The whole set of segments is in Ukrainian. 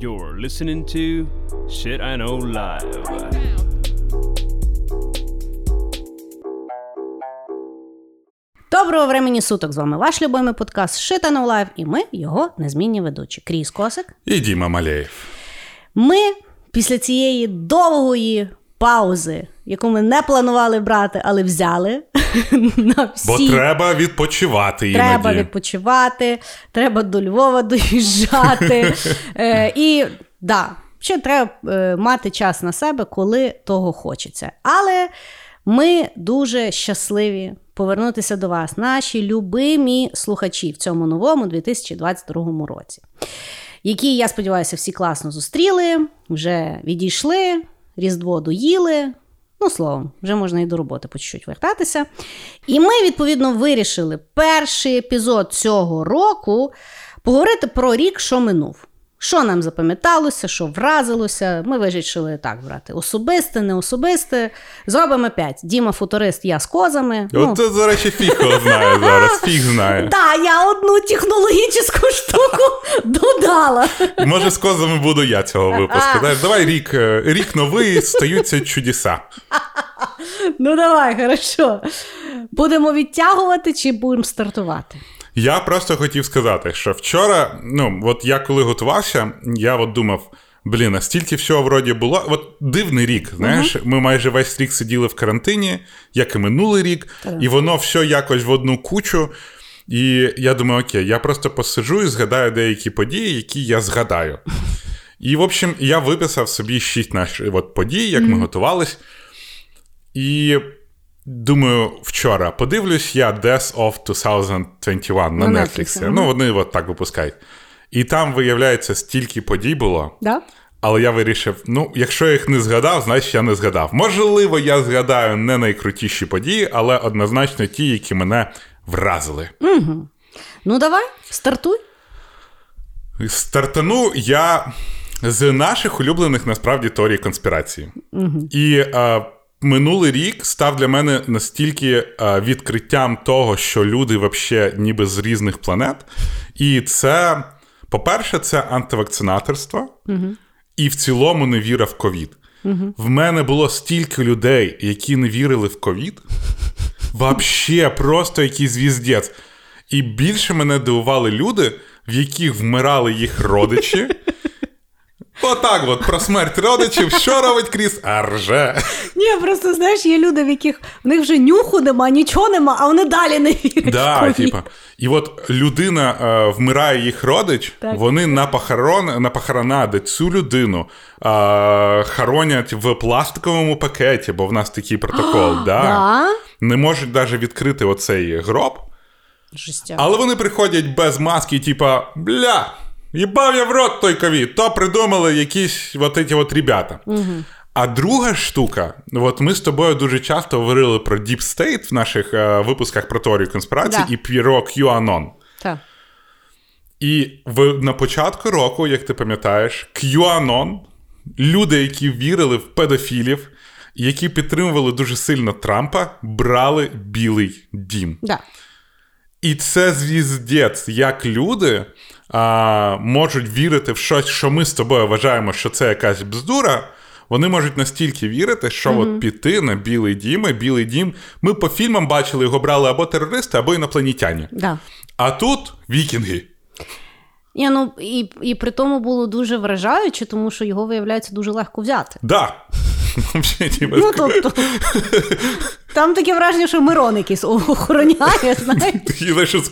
You're listening to Shit I Know Live. Доброго времені суток! З вами ваш любимий подкаст Шита No Live і ми його незмінні ведучі. Кріс Косик. І Діма Малеєв. Ми після цієї довгої паузи, яку ми не планували брати, але взяли. на всі... Бо треба відпочивати Треба відпочивати, треба до Львова доїжджати. е, і да, ще треба е, мати час на себе, коли того хочеться. Але ми дуже щасливі повернутися до вас, наші любимі слухачі в цьому новому 2022 році. Які, я сподіваюся, всі класно зустріли, вже відійшли, Різдво доїли. Ну, словом, вже можна і до роботи по чуть-чуть вертатися. І ми, відповідно, вирішили перший епізод цього року поговорити про рік, що минув. Що нам запам'яталося, що вразилося. Ми вирішили так брати. Особисте, не особисте. Зробимо п'ять. Діма футурист, я з козами. От це, до речі, фіг його знає зараз. Фіг знає. Так, я одну технологічну штуку додала. Може, з козами буду я цього випуску. Знаєш, давай рік, е, рік новий, стаються чудеса. Ну, давай, хорошо. Будемо відтягувати чи будемо стартувати? Я просто хотів сказати, що вчора, ну, от я коли готувався, я от думав. Блін, а стільки всього вроді було. От дивний рік. Знаєш, uh-huh. ми майже весь рік сиділи в карантині, як і минулий рік, uh-huh. і воно все якось в одну кучу. І я думаю, окей, я просто посиджу і згадаю деякі події, які я згадаю. І, в общем, я виписав собі шість наших от подій, як uh-huh. ми готувались. І думаю, вчора подивлюсь я Death of 2021 на На Netflix. Netflix, Ну, вони от так випускають. І там, виявляється, стільки подій було. Да? Але я вирішив: ну, якщо я їх не згадав, значить я не згадав. Можливо, я згадаю не найкрутіші події, але однозначно ті, які мене вразили. Угу. Ну, давай, стартуй. Стартану я з наших улюблених насправді теорій конспірації. Угу. І е, минулий рік став для мене настільки е, відкриттям того, що люди взагалі ніби з різних планет. І це, по-перше, це антивакцинаторство. Угу. І в цілому не віра в ковід. Угу. В мене було стільки людей, які не вірили в ковід. Вообще, просто якийсь звіздець. І більше мене дивували люди, в яких вмирали їх родичі. Отак от про смерть родичів, що робить Кріс? А рже. Ні, просто знаєш, є люди, в яких в них вже нюху нема, нічого нема, а вони далі не вірять. Да, типа. І от людина е, вмирає їх родич, Так. вони на похорон, на похорона, де цю людину е, хоронять в пластиковому пакеті, бо в нас такий протокол. да. Да? Не можуть навіть відкрити оцей гроб. Жестя. Але вони приходять без маски, типа, бля, їбав я в рот той ковід, то придумали якісь от ці от ребята. Угу. А друга штука, от ми з тобою дуже часто говорили про Deep State в наших е, випусках про теорію конспірації Да. і про QAnon. Так. І в, на початку року, як ти пам'ятаєш, QAnon, люди, які вірили в педофілів, які підтримували дуже сильно Трампа, брали білий дім. Да. І це звіздець, як люди а, можуть вірити в щось, що ми з тобою вважаємо, що це якась бздура. Вони можуть настільки вірити, що от піти на білий дім, і білий дім. Ми по фільмам бачили, його брали або терористи, або інопланетяні. Да. А тут вікінги. Ні, ну, і, і при тому було дуже вражаюче, тому що його, виявляється, дуже легко взяти. Да. Вообще, типа, Ну, тобто, там таке враження, що Мирон якийсь охороняє, знаєш. І знаєш, з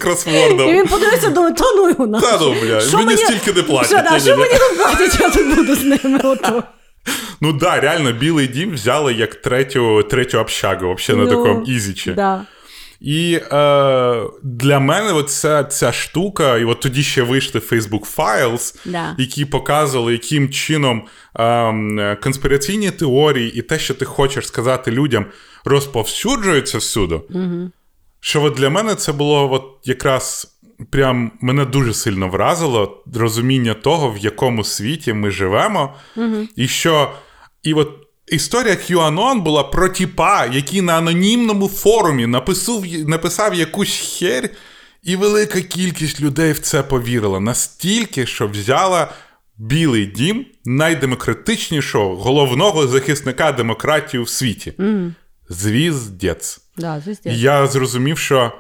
І він подивився, думає, та ну його на. Та ну, бля, мені стільки не платять, Що, да, що мені тут платять, я тут буду з ними. Ото. Ну да, реально, білий дім взяли як третю, третю общагу, взагалі на Ну, такому ізічі. Да. І е, для мене от ця, ця штука, і от тоді ще вийшли Facebook Files, Да. які показували, яким чином е, конспіраційні теорії і те, що ти хочеш сказати людям, розповсюджуються всюди. Угу. Що от для мене це було от якраз прям мене дуже сильно вразило розуміння того, в якому світі ми живемо, Угу. і що і от історія QAnon була про тіпа, який на анонімному форумі написав, написав якусь херь, і велика кількість людей в це повірила. Настільки, що взяла Білий дім найдемократичнішого головного захисника демократії в світі. Мгм. Звіздець. Да. І я зрозумів, що.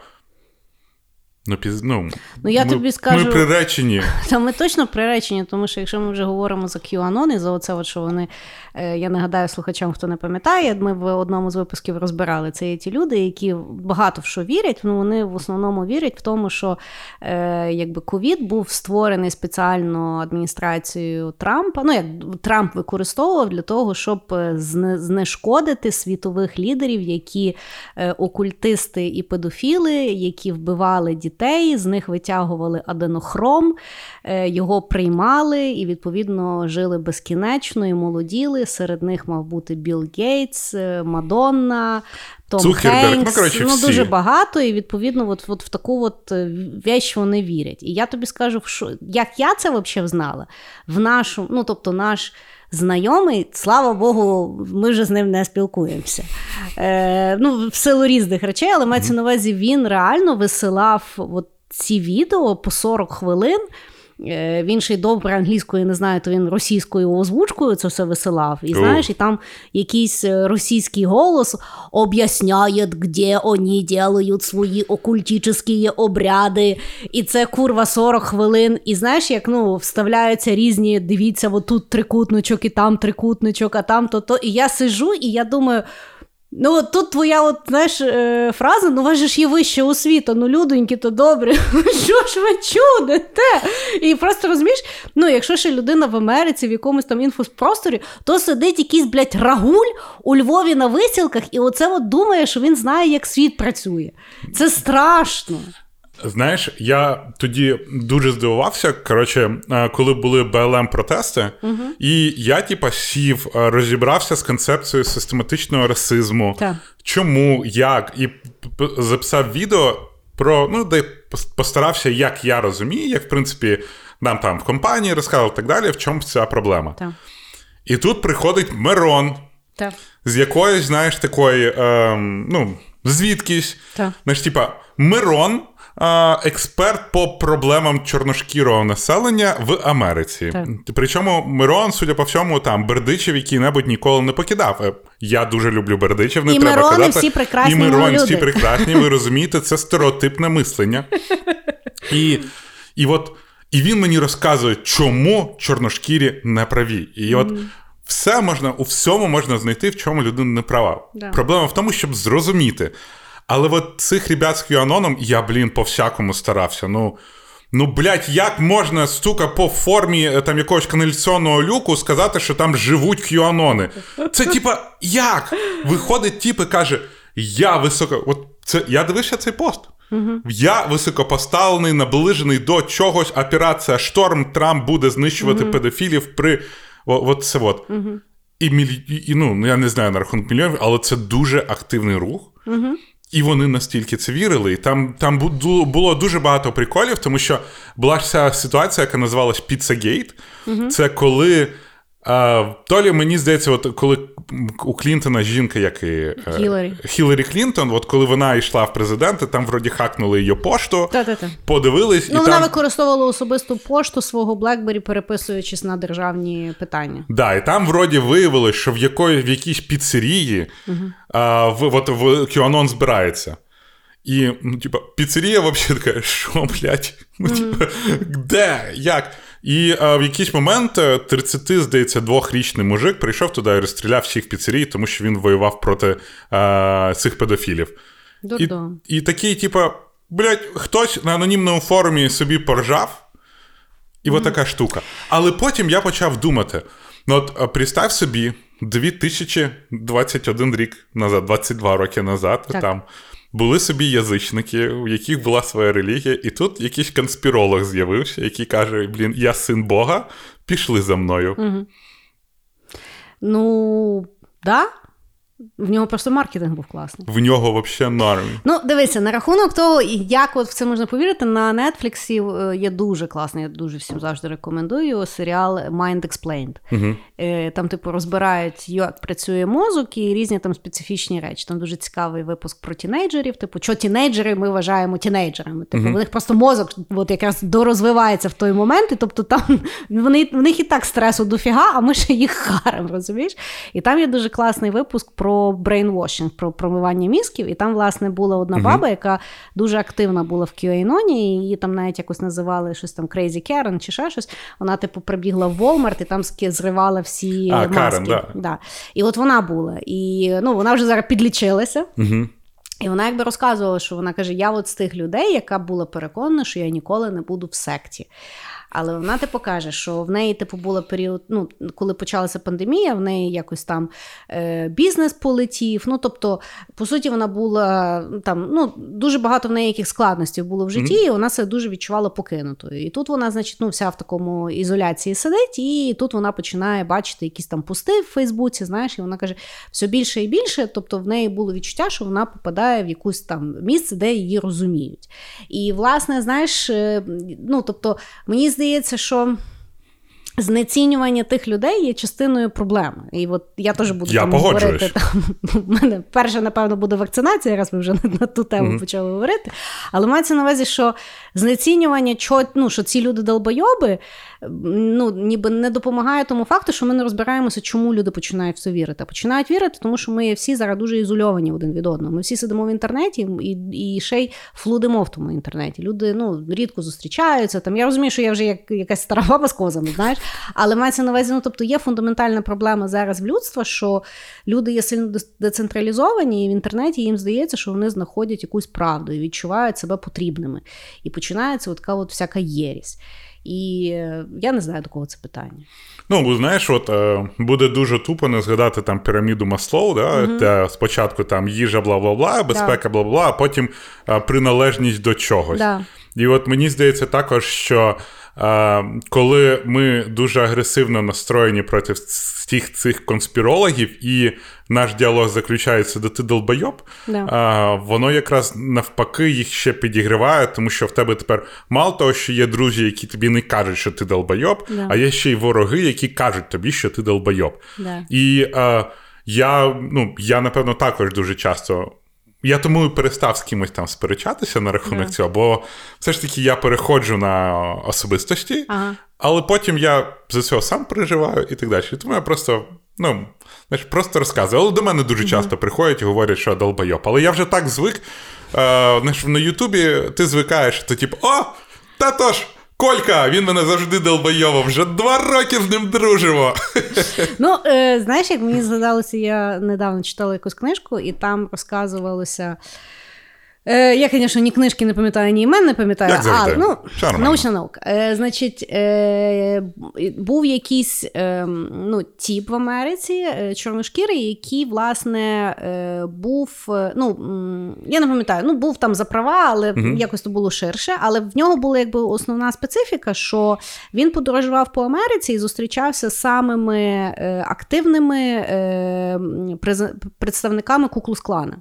Ну, піз... ну, Ну, я ми, тобі скажу- Ми приречені. Та ми точно приречені, тому що якщо ми вже говоримо за QAnon і за оце, от, що вони, е, я нагадаю слухачам, хто не пам'ятає, ми в одному з випусків розбирали це є ті люди, які багато в що вірять. Ну вони в основному вірять в тому, що е, якби ковід був створений спеціально адміністрацією Трампа. Ну як Трамп використовував для того, щоб е, знешкодити світових лідерів, які е, окультисти і педофіли, які вбивали дітей, з них витягували аденохром, е, його приймали і відповідно жили безкінечно і молоділи. Серед них мав бути Білл Гейтс, е, Мадонна. Том Цукерберг, ну, Хенкс, коротше, всі. дуже багато, і відповідно, от, от в таку от е, вещь вони вірять. І я тобі скажу, що як я це взагалі знала, в нашу, ну тобто наш. Знайомий, слава Богу, ми вже з ним не спілкуємося. Е, ну, в силу різних речей, але мається на увазі, він реально висилав от ці відео по 40 хвилин. Е, Він ще й добре англійською не знає, то він російською озвучкою це все висилав. І знаєш, і там якийсь е, російський голос об'ясняє, де вони делають свої окультическі обряди. І це курва 40 хвилин. І знаєш, як ну, вставляються різні, дивіться, от тут трикутничок, і там трикутничок, а там то то. І я сижу, і я думаю. Ну, тут твоя, от, знаєш, е, фраза, ну, у ж є вища освіта, ну, людоньки, то добре, що ж ви чудите? І просто розумієш, ну, якщо ще людина в Америці, в якомусь там інфопросторі, то сидить якийсь, блядь, рагуль у Львові на висілках, і оце от думає, що він знає, як світ працює. Це страшно. Знаєш, я тоді дуже здивувався. Коротше, е, коли були БЛМ протести, і я, типа, сів, е, розібрався з концепцією систематичного расизму. Так. Чому, як, і записав відео про, ну, де постарався, як я розумію, як в принципі нам там в компанії розказав і так далі, в чому ця проблема. Так. І тут приходить Мирон Так. з якоїсь, знаєш, такої, ем, ну, звідкись. Знаєш, типа, Мирон. Експерт по проблемам чорношкірого населення в Америці. Так. Причому Мирон, судя по всьому, там бердичів який-небудь ніколи не покидав. Е, Я дуже люблю бердичів, не І треба Мирони казати. всі прекрасні І Мирон всі прекрасні, ви розумієте, це стереотипне мислення. І, і от і він мені розказує, чому чорношкірі не праві. І от все можна, у всьому можна знайти, в чому людина не права. Да. Проблема в тому, щоб зрозуміти. Але от цих ребят з QAnon я, блін, по всякому старався. Ну, ну блядь, як можна, сука, по формі е, там якогось каналізаційного люку сказати, що там живуть QAнони? Це типа, як? Виходить тип і каже: Я високо. От це я дивився цей пост. Я високопоставлений, наближений до чогось. Операція Шторм Трамп буде знищувати педофілів при. О, от це от. І, мілі... і ну, я не знаю на рахунок мільйонів, але це дуже активний рух. І вони настільки це вірили. І там там бу- було дуже багато приколів, тому що була ж ця ситуація, яка називалась Піцагейт. Це коли. А, то лі мені здається, от коли у Клінтона жінка, як і е, Хіларі. Хіларі Клінтон, от коли вона йшла в президенти, там вроді хакнули її пошту, Та-та-та. подивились, Ну, і вона там використовувала особисту пошту свого BlackBerry, переписуючись на державні питання. Да, і там вроді виявилось, що в якої, в якійсь піцерії а, в, от, в QAnon збирається. І, ну, типа, піцерія взагалі така, що, блядь? Ну, типа, де? Як? І а, в якийсь момент е, 30, здається, двохрічний мужик прийшов туди і розстріляв всіх піцерій, тому що він воював проти а, цих педофілів. І, і такий, типа, блядь, хтось на анонімному форумі собі поржав, і от така штука. Але потім я почав думати: ну от представ собі, 2021 рік назад, 22 роки назад, Так. там були собі язичники, у яких була своя релігія, і тут якийсь конспіролог з'явився, який каже: Блін, я син Бога, пішли за мною. Ну, да. В нього просто маркетинг був класний. В нього взагалі норм. Ну, дивися, на рахунок того, як от в це можна повірити, на Нетфліксі є дуже класний, я дуже всім завжди рекомендую серіал Mind Explained. Угу. Там, типу, розбирають, як працює мозок і різні там специфічні речі. Там дуже цікавий випуск про тінейджерів. Типу, що тінейджери ми вважаємо тінейджерами. Типу, угу. в них просто мозок от якраз дорозвивається в той момент, і тобто там вони, в них і так стресу дофіга, а ми ще їх харем, розумієш? І там є дуже класний випуск про брейнвошинг, про промивання мізків. І там, власне, була одна uh-huh. баба, яка дуже активна була в QAnon, і її там навіть якось називали щось там Crazy Karen чи ще щось. Вона, типу, прибігла в Walmart і там зривала всі а, маски. Карен, да. Да. І от вона була. І ну, вона вже зараз підлічилася. Uh-huh. І вона якби розказувала, що вона каже: Я от з тих людей, яка була переконана, що я ніколи не буду в секті. Але вона типу каже, що в неї типу була період, ну коли почалася пандемія, в неї якось там е, бізнес полетів. Ну тобто, по суті, вона була там ну дуже багато в неї яких складностей було в житті, mm-hmm. і вона себе дуже відчувала покинутою. І тут вона, значить, ну вся в такому ізоляції сидить, і тут вона починає бачити якісь там пости в Фейсбуці. Знаєш, і вона каже, все більше і більше. Тобто, в неї було відчуття, що вона попадає в якусь там місце, де її розуміють. І власне, знаєш, е, ну тобто, мені здається, що. Знецінювання тих людей є частиною проблеми. І от я теж буду я там говорити. Там, в мене перше, напевно, буде вакцинація, раз ми вже на ту тему mm-hmm. почали говорити. Але мається на увазі, що знецінювання, що, ну, що ці люди долбойоби, ну, ніби не допомагає тому факту, що ми не розбираємося, чому люди починають в це вірити. Починають вірити, тому що ми всі зараз дуже ізольовані один від одного. Ми всі сидимо в інтернеті і і ще й флудимо в тому інтернеті. Люди ну, рідко зустрічаються. Там Я розумію, що я вже як якась стара баба з козами, знаєш, але мається на увазі, ну, тобто є фундаментальна проблема зараз в людства, що люди є сильно децентралізовані, і в інтернеті їм здається, що вони знаходять якусь правду і відчувають себе потрібними. І починається от така от всяка єрість. І е, я не знаю, до кого це питання. Ну, знаєш, от е, буде дуже тупо не згадати там піраміду Маслоу, да, угу. де спочатку там їжа, бла бла бла, безпека, бла бла, а потім приналежність до чогось. Да. І от мені здається також, що коли ми дуже агресивно настроєні проти всіх цих конспірологів, і наш діалог заключається, де ти долбойоб, да. воно якраз навпаки їх ще підігриває, тому що в тебе тепер мало того, що є друзі, які тобі не кажуть, що ти долбойоб, да. а є ще й вороги, які кажуть тобі, що ти долбойоб. Да. І а, я, ну, я, напевно, також дуже часто я тому і перестав з кимось там сперечатися на рахунок yeah. цього, бо все ж таки я переходжу на особистості, ага. але потім я за цього сам переживаю і так далі. Тому я просто, ну, знаєш, просто розказую. Але до мене дуже часто mm-hmm. приходять і говорять, що долбойоб. Але я вже так звик. Е, знаєш, на Ютубі ти звикаєш, то типу, о, та тож, Колька, він мене завжди долбойовав, вже два роки з ним дружимо. Ну, е, знаєш, як мені згадалося, я недавно читала якусь книжку, і там розказувалося. Е, я, звісно, ні книжки не пам'ятаю, ні імен не пам'ятаю, Як а ну, научна наука. Е, значить, е, був якийсь ну, тіп в Америці чорношкірий, який, власне, був. ну, Я не пам'ятаю, ну, був там за права, але угу. якось то було ширше. Але в нього була якби основна специфіка, що він подорожував по Америці і зустрічався з самими активними представниками Куклус-клана.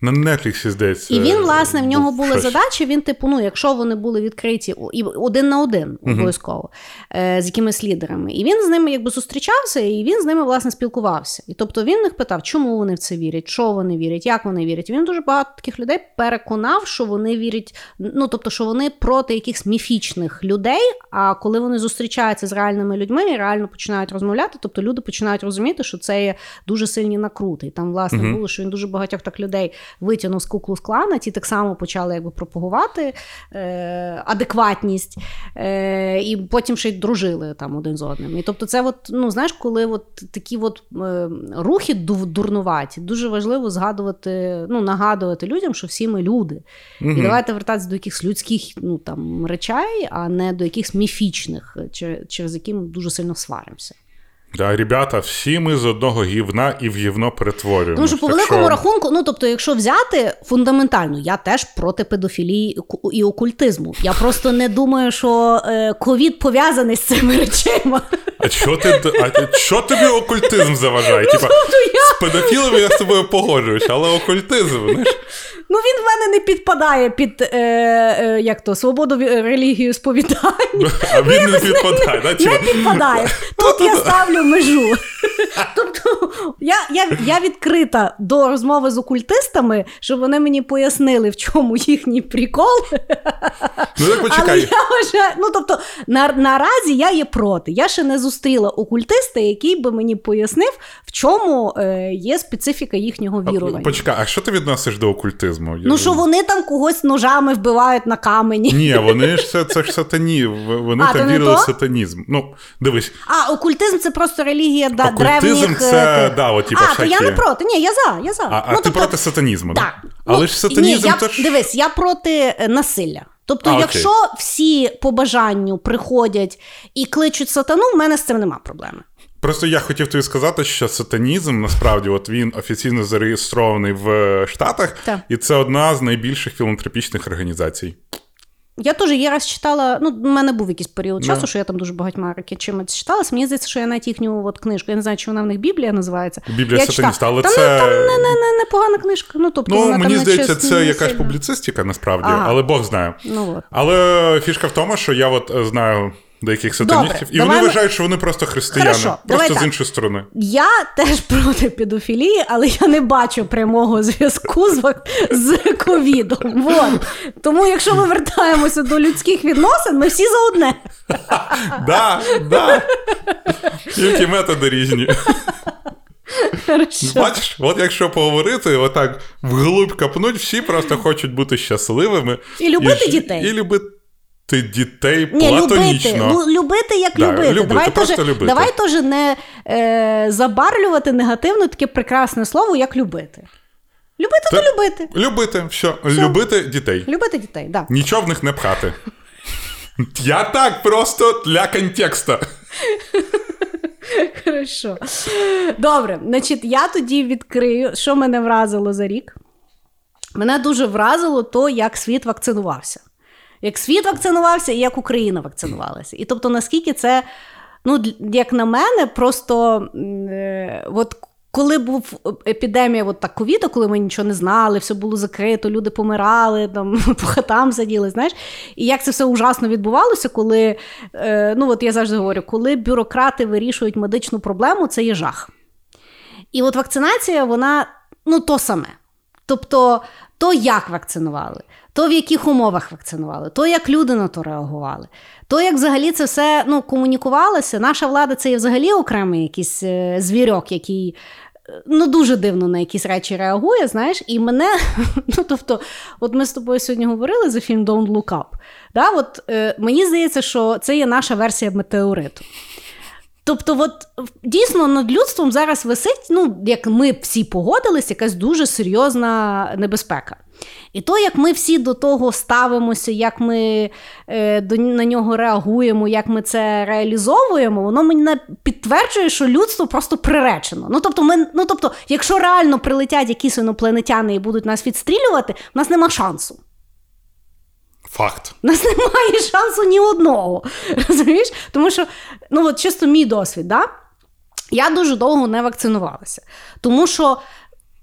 На Netflix, здається. І він, власне, в нього була щось. задача. Він, типу, ну, якщо вони були відкриті і один на один обов'язково uh-huh. з якимись лідерами. І він з ними якби зустрічався, і він з ними, власне, спілкувався. І тобто він їх питав, чому вони в це вірять, що вони вірять, як вони вірять. І він дуже багато таких людей переконав, що вони вірять, ну тобто, що вони проти якихось міфічних людей. А коли вони зустрічаються з реальними людьми і реально починають розмовляти, тобто люди починають розуміти, що це є дуже сильні накрути. І там, власне, uh-huh. було, що він дуже багатьох так людей витягнув з куклу з клана, ті так само почали якби пропагувати е, адекватність, е, і потім ще й дружили там один з одним. І тобто, це, от, ну знаєш, коли от такі от е, рухи дурнуваті, дуже важливо згадувати, ну нагадувати людям, що всі ми люди. Угу. І давайте вертатися до якихось людських ну, там, речей, а не до якихось міфічних, через які ми дуже сильно сваримося. Да, ребята, всі ми з одного гівна і в гівно перетворюємо. Тому що по великому що... рахунку, ну тобто, якщо взяти фундаментально, я теж проти педофілії і окультизму. Я просто не думаю, що е, ковід пов'язаний з цими речима. А що ти а що тобі окультизм заважає? Типа, з педофілами я з тобою погоджуюсь, але окультизм, знаєш. Ну, він в мене не підпадає під е, е, як то, свободу релігію сповідання. А він не підпадає, да? Не підпадає. Тут я ставлю межу. Тобто я я, я відкрита до розмови з окультистами, щоб вони мені пояснили, в чому їхній прикол. Ну, так почекай. Але я вважаю, ну тобто, на, наразі я є проти. Я ще не зустріла окультиста, який би мені пояснив, в чому е, є специфіка їхнього вірування. Почекай, а що ти відносиш до окультизму? Ну що вони там когось ножами вбивають на камені. Ні, вони ж це, це ж сатані. Вони А, там вірили в сатанізм. Ну, дивись. А, окультизм це просто релігія да, Окультизм це, е, да, от, типа, а, то я не проти. Ні, я за, я за. А, а ну, ти тобто, проти сатанізму, Так. Але Ну, ж сатанізм ні, я, то ж. Дивись, я проти е, насилля. Тобто, А, окей. якщо всі по бажанню приходять і кличуть сатану, в мене з цим нема проблеми. Просто я хотів тобі сказати, що сатанізм насправді от він офіційно зареєстрований в Штатах, Так. і це одна з найбільших філантропічних організацій. Я теж є раз читала, ну, в мене був якийсь період часу, часу, що я там дуже багатьма роки чимось читалася. Мені здається, що я навіть їхню от книжку, я не знаю, чи вона в них Біблія називається. Біблія сатаніста, але там, це- Там там не, не, не, непогана книжка. Ну, тобто, Ну, вона мені там, здається, чесно, це якась сильно. публіцистика насправді, Ага. але Бог знає. Ну, от. Але фішка в тому, що я от е, знаю деяких сатаністів, і вони ми- вважають, що вони просто християни, Хорошо, просто з так. іншої сторони. Я теж проти педофілії, але я не бачу прямого зв'язку з, з ковідом. Вот. Тому, якщо ми вертаємося до людських відносин, ми всі за одне. Да, да. Тільки методи різні. Хорошо. Бачиш, от якщо поговорити, отак вглубь капнуть, всі просто хочуть бути щасливими. І любити ж- дітей. І любити дітей Ні, любити. платонічно. Лю- любити як Да, любити. любити, давай просто теж, любити. давай теж не е, забарлювати негативно таке прекрасне слово, як любити. Любити Та- то любити. Любити, все, любити дітей. Любити дітей, так. Да. Нічого в них не пхати. Я так просто для контекста. Хорошо. Добре, значить, я тоді відкрию, що мене вразило за рік. Мене дуже вразило то, як світ вакцинувався. Як світ вакцинувався і як Україна вакцинувалася. І тобто, наскільки це, ну, як на мене, просто е, от коли був епідемія от так, ковіду, коли ми нічого не знали, все було закрито, люди помирали, там, по хатам сиділи, знаєш, і як це все ужасно відбувалося, коли, е, ну от я завжди говорю, коли бюрократи вирішують медичну проблему, це є жах. І от вакцинація, вона ну то саме. Тобто, то як вакцинували, то в яких умовах вакцинували, то як люди на то реагували, то як взагалі це все ну, комунікувалося. Наша влада це є взагалі окремий якийсь е, звірок, який. е, Ну, дуже дивно на якісь речі реагує, знаєш, і мене, ну тобто, от ми з тобою сьогодні говорили за фільм Don't Look Up. Да? От, е, мені здається, що це є наша версія метеориту. Тобто, от дійсно над людством зараз висить, ну, як ми всі погодились, якась дуже серйозна небезпека. І то, як ми всі до того ставимося, як ми е, до, на нього реагуємо, як ми це реалізовуємо, воно мене підтверджує, що людство просто приречено. Ну тобто, ми, ну, тобто, якщо реально прилетять якісь інопланетяни і будуть нас відстрілювати, в нас нема шансу. Факт. У нас немає шансу ні одного. Розумієш? Тому що, ну от чисто мій досвід, да? я дуже довго не вакцинувалася. Тому що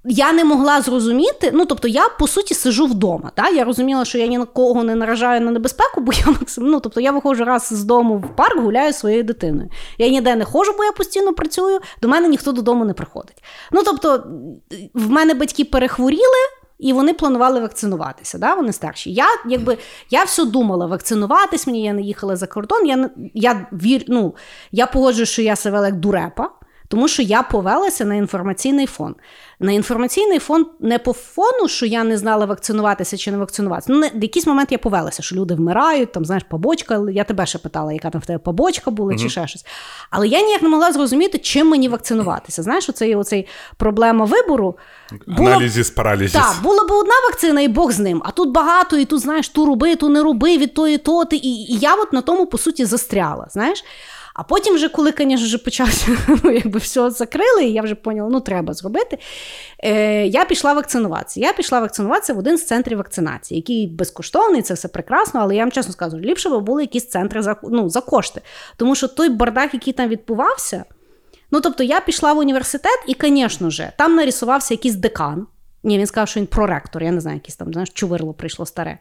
я не могла зрозуміти, ну тобто я по суті сижу вдома. Да? Я розуміла, що я ні на кого не наражаю на небезпеку, бо я ну, тобто я виходжу раз з дому в парк, гуляю своєю дитиною. Я ніде не ходжу, бо я постійно працюю, до мене ніхто додому не приходить. Ну тобто, в мене батьки перехворіли. І вони планували вакцинуватися, да? вони старші. Я якби я все думала вакцинуватись, мені я не їхала за кордон. Я я вір, ну, я погоджую, що я себе як дурепа, тому що я повелася на інформаційний фон. На інформаційний фон не по фону, що я не знала вакцинуватися чи не вакцинуватися. Ну, не- в якийсь момент я повелася, що люди вмирають, там, знаєш, побочка. Я тебе ще питала, яка там в тебе побочка була, чи ще щось. Але я ніяк не могла зрозуміти, чим мені вакцинуватися. Знаєш, оце є оцей проблема вибору. Аналізіс, паралізіс. так, була б одна вакцина, і Бог з ним. А тут багато, і тут, знаєш, ту роби, ту не роби, від тої, то ти. І, і я от на тому, по суті, застряла. знаєш. А потім, вже, коли, звісно, вже почався, ну, якби все закрили, і я вже поняла, ну треба зробити. Е, Я пішла вакцинуватися. Я пішла вакцинуватися в один з центрів вакцинації, який безкоштовний, це все прекрасно, але я вам чесно скажу, ліпше би були якісь центри за ну, за кошти. Тому що той бардак, який там відбувався. Ну, тобто, я пішла в університет, і, звісно ж, там нарисувався якийсь декан. Ні, він сказав, що він проректор, я не знаю, якийсь там, знаєш, чувирло прийшло старе.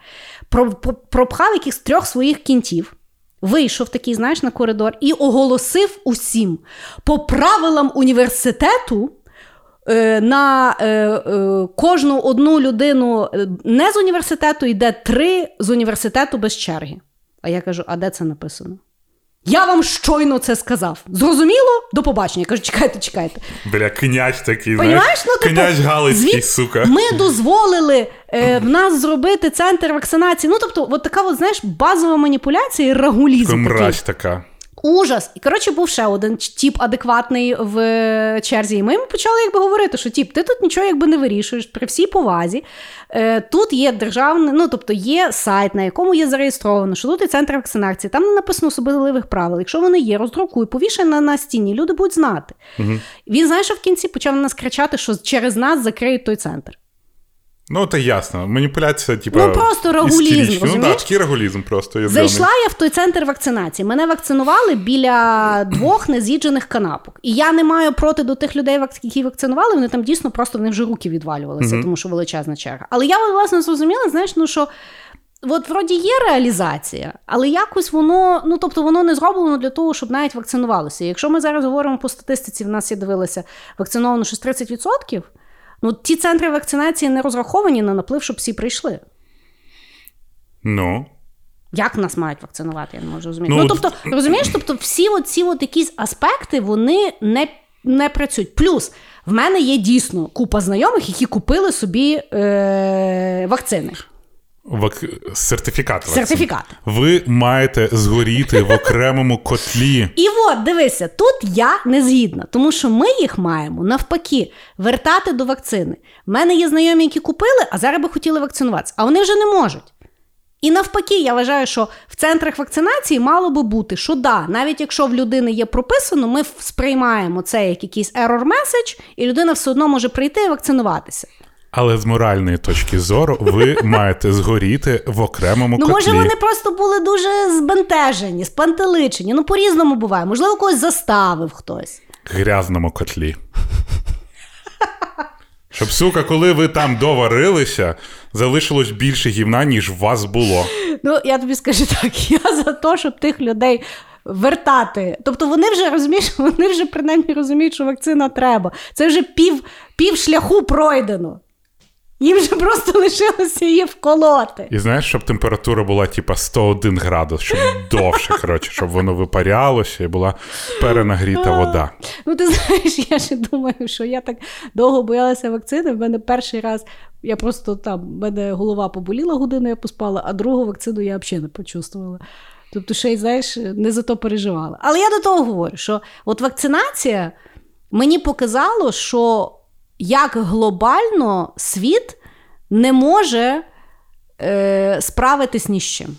Пропхав якихось трьох своїх кінтів. Вийшов такий, знаєш, на коридор і оголосив усім по правилам університету. Е, на е, е, кожну одну людину е, не з університету йде три з університету без черги. А я кажу: а де це написано? Я вам щойно це сказав. Зрозуміло? До побачення. Я кажу, чекайте, чекайте. Бля, князь такий, знаєш? Ну, типу, князь Галицький, звід... сука. Ми дозволили е, в нас зробити центр вакцинації. Ну, тобто, от така, от, знаєш, базова маніпуляція і рагулізм. Мразь така. Ужас. І коротше, був ще один тіп адекватний в черзі. І ми йому почали якби говорити, що тіп, ти тут нічого якби не вирішуєш при всій повазі. Е, Тут є державний, ну тобто є сайт, на якому є зареєстровано, що тут є центр вакцинації. Там не написано особливих правил. Якщо вони є, роздрукуй, повішай на, на стіні, люди будуть знати. Угу. Він знаєш, що в кінці почав на нас кричати, що через нас закриють той центр. Ну, це ясно. Маніпуляція, типу, Ну, просто рагулізм. Ну, так, такий рагулізм просто. Зайшла я в той центр вакцинації. Мене вакцинували біля двох нез'їджених канапок. І я не маю проти до тих людей, які вакцинували. Вони там дійсно просто вони вже руки відвалювалися, mm тому що величезна черга. Але я власне зрозуміла, знаєш, ну що. От вроді є реалізація, але якось воно, ну тобто воно не зроблено для того, щоб навіть вакцинувалося. Якщо ми зараз говоримо по статистиці, в нас я дивилася, вакциновано щось 30%, Ну, ті центри вакцинації не розраховані на наплив, щоб всі прийшли. Ну. Як нас мають вакцинувати, я не можу розуміти. Ну, ну тобто, розумієш, тобто всі ці от якісь аспекти вони не не працюють. Плюс в мене є дійсно купа знайомих, які купили собі е- вакцини. Вак... Сертифікат. Сертифікат. Ви маєте згоріти в окремому котлі. І от дивися, тут я не згідна, тому що ми їх маємо навпаки вертати до вакцини. У мене є знайомі, які купили, а зараз би хотіли вакцинуватися, а вони вже не можуть. І навпаки, я вважаю, що в центрах вакцинації мало би бути, що да, навіть якщо в людини є прописано, ми сприймаємо це як якийсь error message, і людина все одно може прийти і вакцинуватися. Але з моральної точки зору ви маєте згоріти в окремому котлі. ну, може, вони просто були дуже збентежені, спантеличені. Ну, по-різному буває. Можливо, когось заставив хтось. Грязному котлі. Щоб, сука, коли ви там доварилися, залишилось більше гівна, ніж у вас було. Ну, я тобі скажу так: я за те, щоб тих людей. Вертати. Тобто вони вже розумієш, вони вже принаймні розуміють, що вакцина треба. Це вже пів пів шляху пройдено. Їм же просто лишилося її вколоти. І знаєш, щоб температура була типа 101 градус, щоб довше, коротше, щоб воно випарялося і була перенагріта вода. Ну, ти знаєш, я ще думаю, що я так довго боялася вакцини. В мене перший раз я просто там, в мене голова поболіла годину, я поспала, а другу вакцину я взагалі не почувствувала. Тобто, ще й знаєш, не за то переживала. Але я до того говорю, що от вакцинація мені показало, що як глобально світ не може е, справитись ні з чим.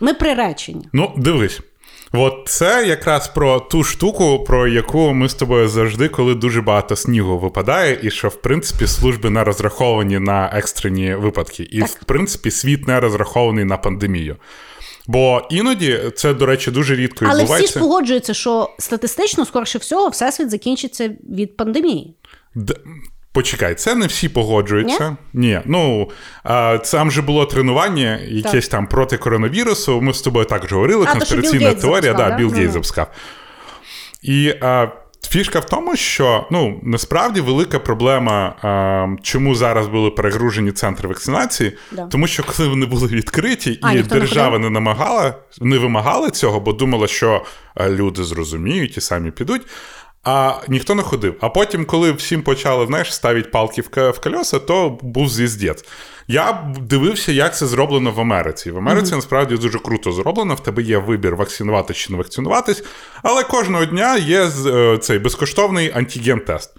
Ми приречені. Ну, дивись. От це якраз про ту штуку, про яку ми з тобою завжди, коли дуже багато снігу випадає, і що в принципі служби не розраховані на екстрені випадки, і так. в принципі світ не розрахований на пандемію. Бо іноді це, до речі, дуже рідко відбувається. Але всі ж погоджуються, що статистично, скорше всього, всесвіт закінчиться від пандемії. Д... Почекай, це не всі погоджуються. Ні. Ні. Ну а, там же було тренування, якесь так. там проти коронавірусу. Ми з тобою також говорили. А, конспіраційна то, теорія, запускав, да, Білл Гейтс запускав. І а, фішка в тому, що ну насправді велика проблема, а, чому зараз були перегружені центри вакцинації, да. тому що коли вони були відкриті, а, і держава не, не намагала, не вимагала цього, бо думала, що люди зрозуміють і самі підуть. А ніхто не ходив. А потім, коли всім почали знаєш, ставити палки в колеса, то був звіздець. Я дивився, як це зроблено в Америці. В Америці mm-hmm. насправді дуже круто зроблено. В тебе є вибір вакцинуватись чи не вакцинуватись, але кожного дня є е, цей безкоштовний антиген-тест.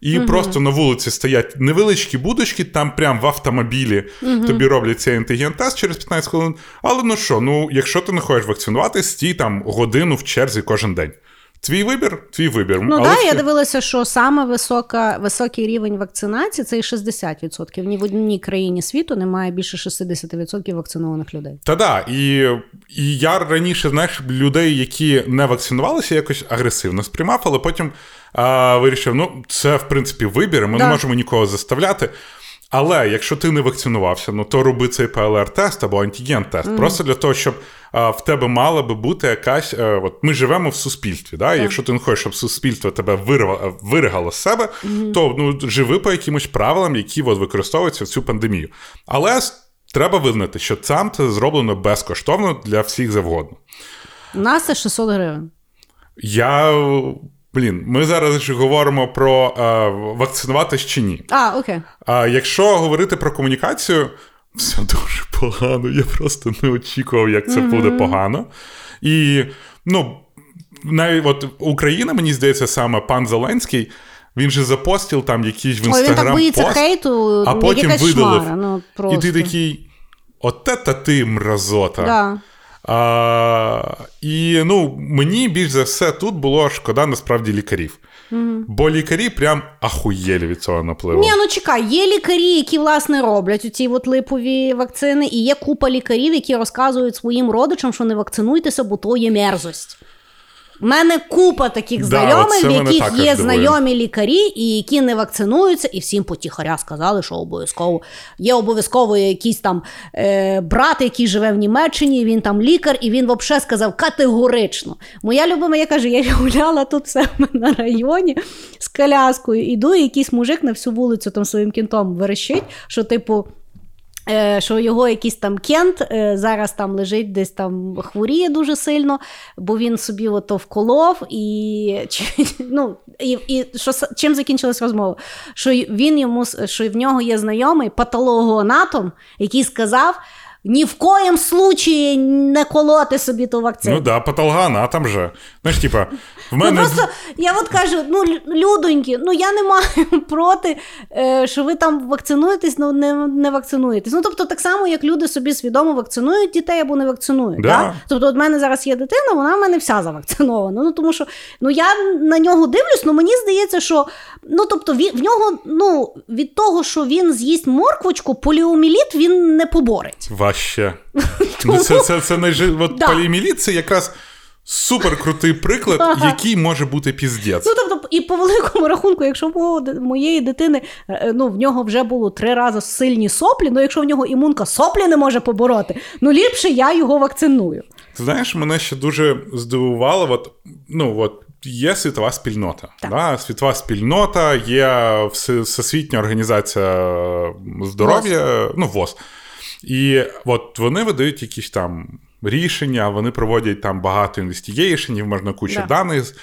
І просто на вулиці стоять невеличкі будочки, там прям в автомобілі тобі роблять цей антиген-тест через 15 хвилин. Але ну що, ну якщо ти не хочеш вакцинувати, стій там годину в черзі кожен день. Твій вибір, твій вибір. Ну так, я дивилася, що саме висока, високий рівень вакцинації це і 60%. Ні в одній країні світу немає більше 60% вакцинованих людей. Та да, і, і я раніше, знаєш, людей, які не вакцинувалися, якось агресивно сприймав, але потім а, вирішив: ну, це в принципі вибір, ми Да. не можемо нікого заставляти. Але якщо ти не вакцинувався, ну то роби цей ПЛР-тест або антиген-тест. Просто для того, щоб а, в тебе мала би бути якась. е, от ми живемо в суспільстві. Да? І якщо ти не хочеш, щоб суспільство тебе вирва, виригало з себе, то ну, живи по якимось правилам, які от, використовуються в цю пандемію. Але треба визнати, що там це зроблено безкоштовно для всіх завгодно. У нас це 600 гривень. Я. Блін, ми зараз говоримо про е, вакцинуватись чи ні. А, окей. А якщо говорити про комунікацію, все дуже погано. Я просто не очікував, як це буде погано. І ну, навіть от Україна, мені здається, саме пан Зеленський, він же запостив там якийсь в Ой, він так боїться пост, хейту, а потім видалив. Ну, і ти такий. Оте та ти мразота. Да. А, і ну, мені більш за все тут було шкода насправді лікарів. Бо лікарі прям ахуєлі від цього напливу. Ні, ну чекай, є лікарі, які власне роблять оці от липові вакцини, і є купа лікарів, які розказують своїм родичам, що не вакцинуйтеся, бо то є мерзость. У мене купа таких Да, знайомих, в яких є знайомі лікарі, і які не вакцинуються, і всім потіхаря сказали, що обов'язково є обов'язково якийсь там е, брат, який живе в Німеччині, він там лікар, і він взагалі сказав категорично. Моя любима, я кажу, я гуляла тут в себе на районі з коляскою, іду, і якийсь мужик на всю вулицю там своїм кінтом верещить, що типу. Е, Що його якийсь там кент е, зараз там лежить, десь там хворіє дуже сильно, бо він собі ото вколов, і, ну, і, і що, чим закінчилась розмова? Що він йому що в нього є знайомий патологоанатом, який сказав: ні в коєм случаї не колоти собі ту вакцину. Ну да, патологана, а там же. Знаєш, типа, в Ну просто я от кажу: ну людоньки, ну я не маю проти, е, що ви там вакцинуєтесь, ну не, не вакцинуєтесь. Ну тобто, так само, як люди собі свідомо вакцинують дітей або не вакцинують. Да. Да? Тобто, от в мене зараз є дитина, вона в мене вся завакцинована. Ну тому що ну я на нього дивлюсь, ну мені здається, що ну тобто він, в нього ну від того, що він з'їсть морквочку, поліоміліт він не поборить. Ваще. Ну, це, це, це найжи... От Да. поліоміеліт – це якраз супер крутий приклад, який може бути піздець. Ну, тобто, і по великому рахунку, якщо в моєї дитини е, ну, в нього вже було три рази сильні соплі, ну якщо в нього імунка соплі не може побороти, ну ліпше я його вакциную. Ти знаєш, мене ще дуже здивувало, от, ну, от, є світова спільнота. Так. Да? Світова спільнота, є Всесвітня організація здоров'я, ну, ВОЗ. І от вони видають якісь там рішення, вони проводять там багато інвестігейшенів, можна кучу Да. даних.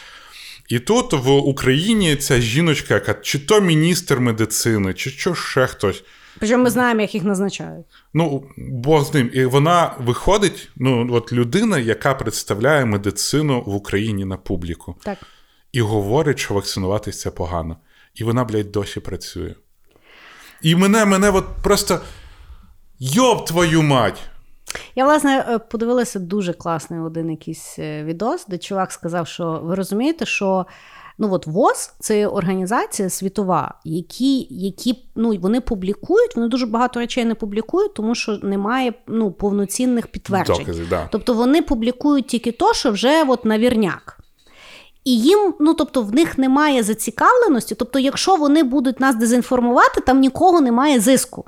І тут в Україні ця жіночка, яка чи то міністр медицини, чи що ще хтось. Причому ми знаємо, як їх назначають. Ну, Бог з ним. І вона виходить, ну, от людина, яка представляє медицину в Україні на публіку, Так. і говорить, що вакцинуватись це погано. І вона, блядь, досі працює. І мене, мене от просто. Йоб твою мать! Я, власне, е, подивилася дуже класний один якийсь е, відос, де чувак сказав, що ви розумієте, що ну от ВОЗ це організація світова, які, які ну, вони публікують, вони дуже багато речей не публікують, тому що немає ну, повноцінних підтверджень. Докази, да. Тобто вони публікують тільки то, що вже от навірняк. І їм, ну тобто, в них немає зацікавленості. Тобто, якщо вони будуть нас дезінформувати, там нікого немає зиску.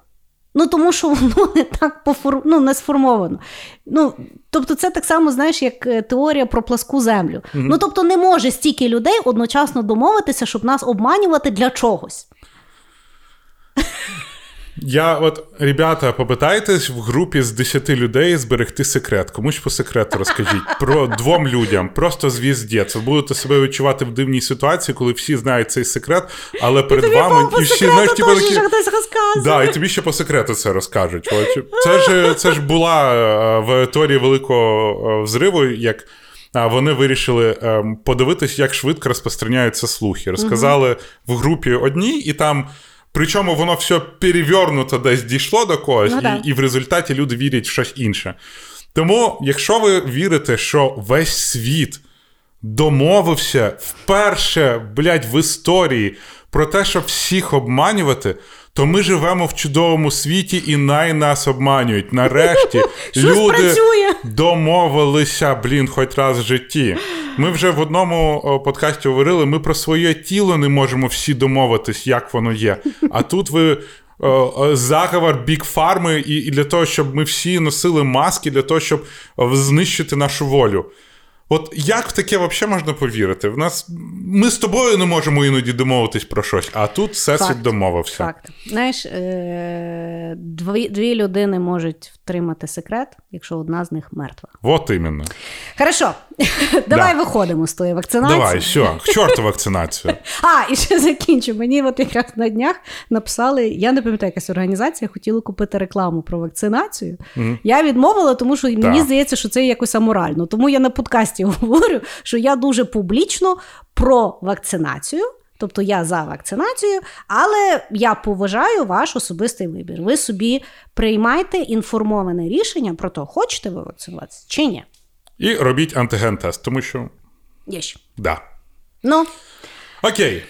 Ну тому що воно не так пофор... ну, не сформовано. Ну, тобто, це так само, знаєш, як е, теорія про пласку землю. Ну тобто, не може стільки людей одночасно домовитися, щоб нас обманювати для чогось. Я от, ребята, попитайтесь в групі з 10 людей зберегти секрет. Комусь по секрету розкажіть про двом людям. Просто звіздець. Ви будете себе відчувати в дивній ситуації, коли всі знають цей секрет, але перед Тобі вами по і всі знаєш, типу, такі. хтось розказує. Да, і тобі ще по секрету це розкажуть. Це ж, це ж була е, в теорії великого е, взриву, як вони вирішили ем, подивитись, як швидко розпространяються слухи. Розказали в групі одній, і там. Причому воно все перевернуто десь дійшло до когось, Ну, да. і, і в результаті люди вірять в щось інше. Тому, якщо ви вірите, що весь світ домовився вперше, блядь, в історії про те, щоб всіх обманювати, то ми живемо в чудовому світі і най нас обманюють. Нарешті люди домовилися, блін, хоч раз в житті. Ми вже в одному подкасті говорили, ми про своє тіло не можемо всі домовитись, як воно є. А тут ви. Заговор бік фарми, і, і для того, щоб ми всі носили маски, для того, щоб знищити нашу волю. От як в таке взагалі можна повірити? В нас ми з тобою не можемо іноді домовитись про щось, а тут всесвіт Факт. домовився. Факт. Знаєш, е- дві, дві людини можуть втримати секрет, якщо одна з них мертва. От іменно. Хорошо, давай виходимо з тої вакцинації. Давай, все, к чорту вакцинацію. А, і ще закінчу. Мені от якраз на днях написали, я не пам'ятаю, якась організація хотіла купити рекламу про вакцинацію. Я відмовила, тому що мені здається, що це якось аморально. Тому я на подкасті говорю, що я дуже публічно про вакцинацію. Тобто я за вакцинацію, але я поважаю ваш особистий вибір. Ви собі приймайте інформоване рішення про те, хочете ви вакцинуватися чи ні. І робіть антиген-тест, тому що Є ще. да. Ну, Окей.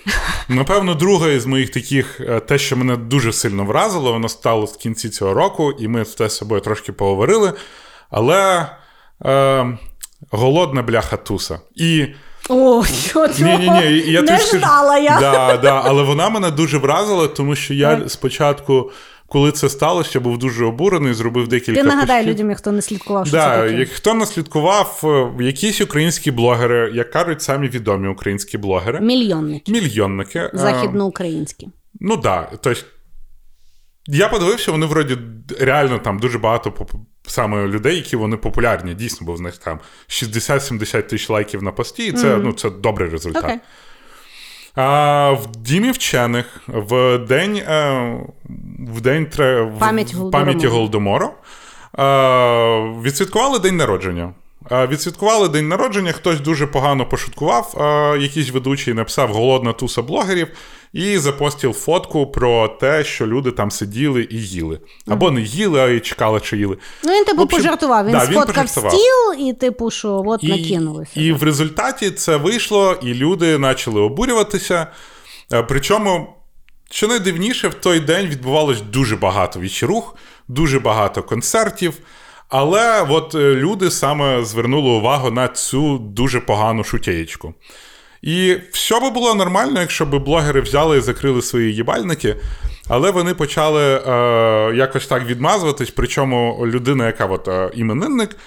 Напевно, друге із моїх таких, е, те, що мене дуже сильно вразило, воно стало в кінці цього року, і ми те з собою трошки поговорили. Але е, голодна бляха туса. І о, що ні, ні, ні, я не ждала я. Да, да, але вона мене дуже вразила, тому що я спочатку, коли це сталося, я був дуже обурений, зробив декілька Ти нагадай постів. людям, хто не слідкував, що Да, це таке. хто не слідкував, е, якісь українські блогери, як кажуть, самі відомі українські блогери, Мільйонники. мільйонники. е, Західноукраїнські. Ну так, да, тобто. Я подивився, вони вроді реально там дуже багато саме людей, які вони популярні. Дійсно, бо в них там 60-70 тисяч лайків на пості, і це, ну, це добрий результат. Окей. А, в Дімі вчених в день, е, в день в- пам'яті Голодомору е, відсвяткували день народження. Е, Відсвяткували день народження, хтось дуже погано пошуткував, е, якийсь ведучий написав голодна туса блогерів і запостив фотку про те, що люди там сиділи і їли. Або не їли, а й чекали, чи їли. Ну, він типу общем, пожартував. Він да, сфоткав пожартував. стіл і, типу, що от накинулися. І в результаті це вийшло, і люди почали обурюватися. Е, Причому, що найдивніше, в той день відбувалось дуже багато вечорух, дуже багато концертів. Але от е, люди саме звернули увагу на цю дуже погану шутєєчку. І все би було нормально, якщо б блогери взяли і закрили свої їбальники, але вони почали е, якось так відмазуватись. Причому людина, яка от, е, іменинник,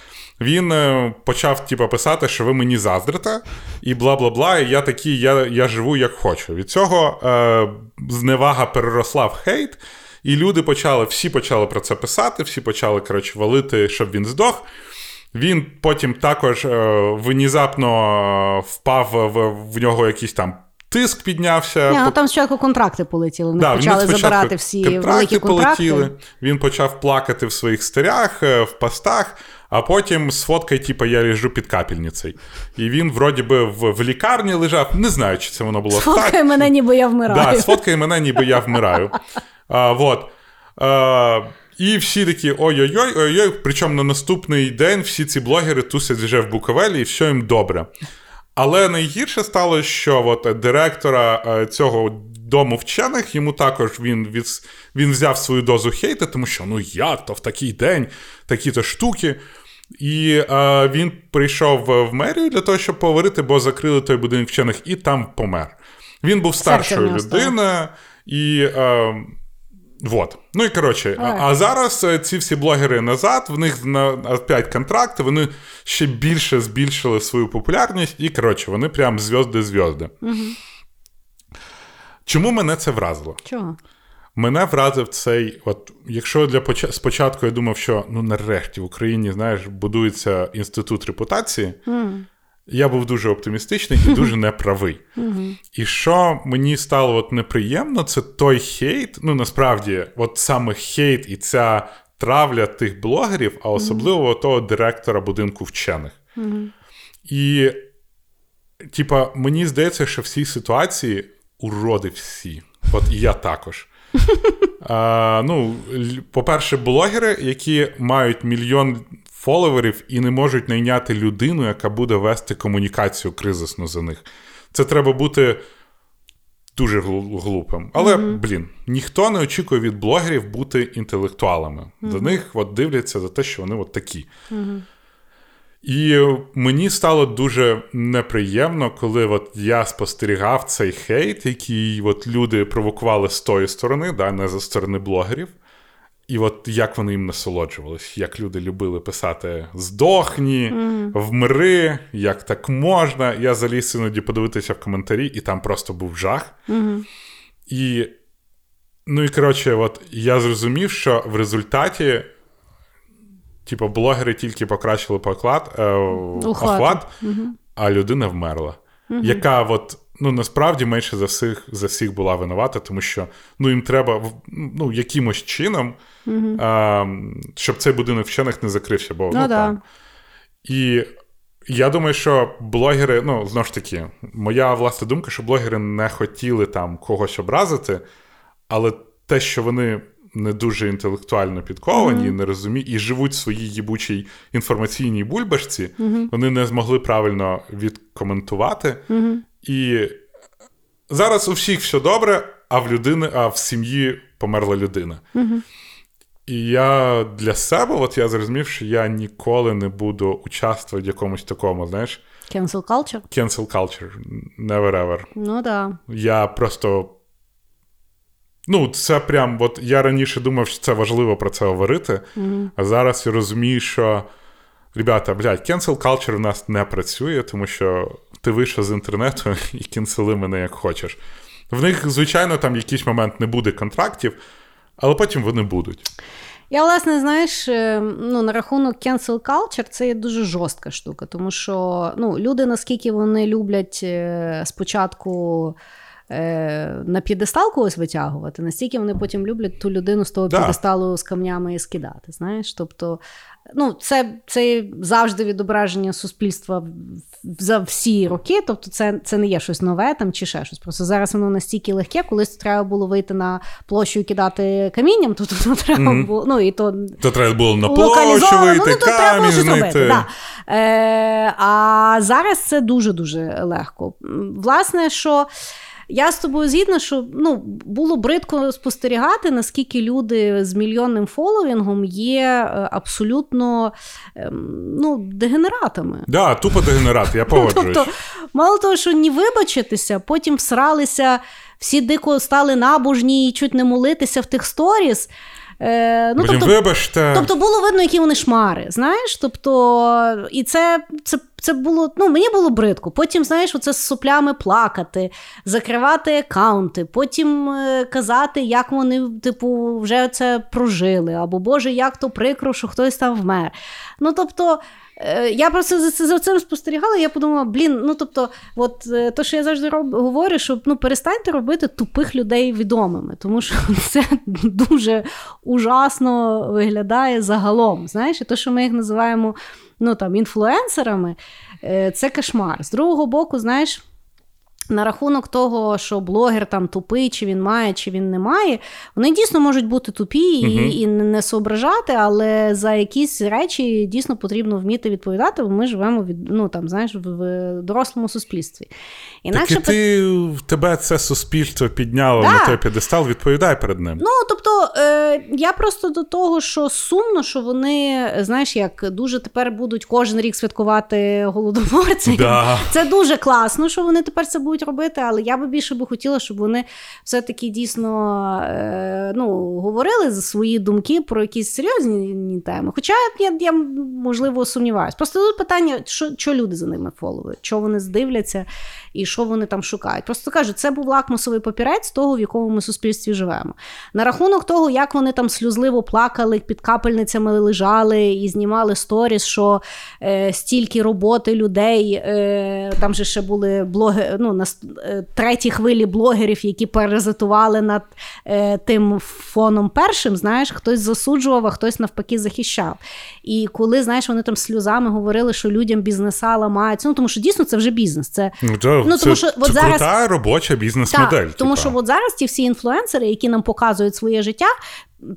він е, почав типу, писати, що ви мені заздрите, і бла бла бла. І я такий, я, я живу як хочу. Від цього е, зневага переросла в хейт, і люди почали, всі почали про це писати, всі почали коротше, валити, щоб він здох. Він потім також е, внезапно е, впав в, в нього якийсь там тиск піднявся. Ні, ну, там спочатку контракти полетіли. Вони Да, почали забирати всі контракти великі контракти. полетіли. Він почав плакати в своїх старях, е, в постах, а потім з фоткою, типу, я лежу під капельницею. І він, вроді би, в, в лікарні лежав. Не знаю, чи це воно було так. мене, ніби я вмираю. Да, сфоткай мене, ніби я вмираю. А, вот. А, і всі такі ой-ой-ой, ой-ой. Причому на наступний день всі ці блогери тусять вже в Буковелі, і все їм добре. Але найгірше стало, що от директора е, цього дому вчених йому також він, від, він взяв свою дозу хейта, тому що ну як то в такий день такі-то штуки. І е, він прийшов в в мерію для того, щоб поговорити, бо закрили той будинок вчених, і там помер. Він був старшою людиною, і. Е, Вот. Ну і коротше, а, а зараз е, ці всі блогери назад, в них на опять контракти, вони ще більше збільшили свою популярність, і коротше, вони прям зв'язди-зв'язди. Угу. Чому мене це вразило? Чого? Мене вразив цей, от якщо для поч... спочатку я думав, що ну нарешті в Україні, знаєш, будується інститут репутації, М. я був дуже оптимістичний і дуже неправий. І що мені стало от неприємно, це той хейт. Ну насправді, от саме хейт і ця травля тих блогерів, а особливо того директора будинку вчених. І, типа, мені здається, що в цій ситуації уроди всі. От і я також. А, ну, По-перше, блогери, які мають мільйон фоловерів і не можуть найняти людину, яка буде вести комунікацію кризисну за них. Це треба бути дуже глупим. Але, mm-hmm. блін, ніхто не очікує від блогерів бути інтелектуалами. Mm-hmm. До них от дивляться за те, що вони от такі. Mm-hmm. І мені стало дуже неприємно, коли от я спостерігав цей хейт, який от люди провокували з тої сторони, да, не за сторони блогерів. І от як вони їм насолоджувались, як люди любили писати здохні, mm. вмри, як так можна. Я заліз іноді подивитися в коментарі, і там просто був жах. І, ну і коротше, от я зрозумів, що в результаті, типу, блогери тільки покращили поклад, е, охват, mm-hmm. а людина вмерла. Mm-hmm. Яка от ну насправді менше за всіх за всіх була винувата, тому що ну їм треба ну, якимось чином, mm а, щоб цей будинок вчених не закрився. Бо, ну, ну, да. І я думаю, що блогери, ну знову ж таки, моя власна думка, що блогери не хотіли там когось образити, але те, що вони. Не дуже інтелектуально підковані, mm-hmm. не розуміють і живуть в своїй їбучій інформаційній бульбашці, mm-hmm. вони не змогли правильно відкоментувати. Mm-hmm. І зараз у всіх все добре, а в людини, а в сім'ї померла людина. Угу. І я для себе, от я зрозумів, що я ніколи не буду участвувати в якомусь такому, знаєш. Cancel culture? Cancel culture. Never ever. Ну да. Я просто. Ну, це прям, от я раніше думав, що це важливо про це говорити, mm а зараз я розумію, що, ребята, блядь, cancel culture у нас не працює, тому що ти вийшов з інтернету і кінцели мене як хочеш. В них, звичайно, там якийсь момент не буде контрактів, але потім вони будуть. Я, власне, знаєш, е, ну, на рахунок cancel culture це є дуже жорстка штука, тому що ну, люди, наскільки вони люблять е, спочатку. Е, на п'єдестал когось витягувати, настільки вони потім люблять ту людину з того да. п'єдесталу з камнями і скидати. Знаєш? Тобто, ну, це це завжди відображення суспільства за всі роки. Тобто, це це не є щось нове там чи ще щось. Просто зараз воно настільки легке, колись треба було вийти на площу і кидати камінням, то тут треба mm-hmm. було. ну, і то, то треба було на площу вийти, ну, то треба було щось робити. Да. Е, А зараз це дуже дуже легко. Власне, що. Я з тобою згідна, що ну, було бридко спостерігати, наскільки люди з мільйонним фоловінгом є е, абсолютно ем, ну, дегенератами. Так, да, тупо дегенерати, я погоджуюсь. Тобто, мало того, що ні вибачитися, потім всралися, всі дико стали набожні і чуть не молитися в тих сторіс. Е, ну, тобто, вибачте. тобто було видно, які вони шмари. знаєш, тобто, І це це, це було, ну, мені було бридко. Потім, знаєш, оце з соплями плакати, закривати аккаунти, потім е, казати, як вони, типу, вже це прожили, або Боже, як то прикро, що хтось там вмер. Ну, тобто, я просто за за цим спостерігала, я подумала, блін, ну тобто, от е, то, що я завжди роб, говорю, що ну перестаньте робити тупих людей відомими, тому що це дуже ужасно виглядає загалом. Знаєш, і то, що ми їх називаємо ну, там, інфлюенсерами, е, це кошмар. З другого боку, знаєш. На рахунок того, що блогер там тупий, чи він має, чи він не має, вони дійсно можуть бути тупі і uh і не соображати, але за якісь речі дійсно потрібно вміти відповідати, бо ми живемо від ну там знаєш в дорослому суспільстві. Інакше так і ти в тебе це суспільство підняло да. на той п'єдестал, відповідай перед ним. Ну тобто е, я просто до того, що сумно, що вони знаєш, як дуже тепер будуть кожен рік святкувати голодоморці. Да. Це дуже класно, що вони тепер це будуть робити, але я би більше би хотіла, щоб вони все-таки дійсно е, ну, говорили за свої думки про якісь серйозні теми. Хоча я, я можливо сумніваюся. Просто тут питання, що що люди за ними фоловують, що вони здивляться і що вони там шукають. Просто кажу, це був лакмусовий папірець того, в якому ми суспільстві живемо. На рахунок того, як вони там сльозливо плакали, під капельницями лежали і знімали сторіс, що е, стільки роботи людей. Е, Там же ще були блоги, ну, на е, третій хвилі блогерів, які паразитували над е, тим фоном першим. Знаєш, хтось засуджував, а хтось навпаки захищав. І коли знаєш, вони там сльозами говорили, що людям бізнеса ламаються. Ну тому що дійсно це вже бізнес. Це Ну, це, Ну, тому що це, от це зараз- крута робоча бізнес-модель. так, тому що от зараз ті всі інфлюенсери, які нам показують своє життя.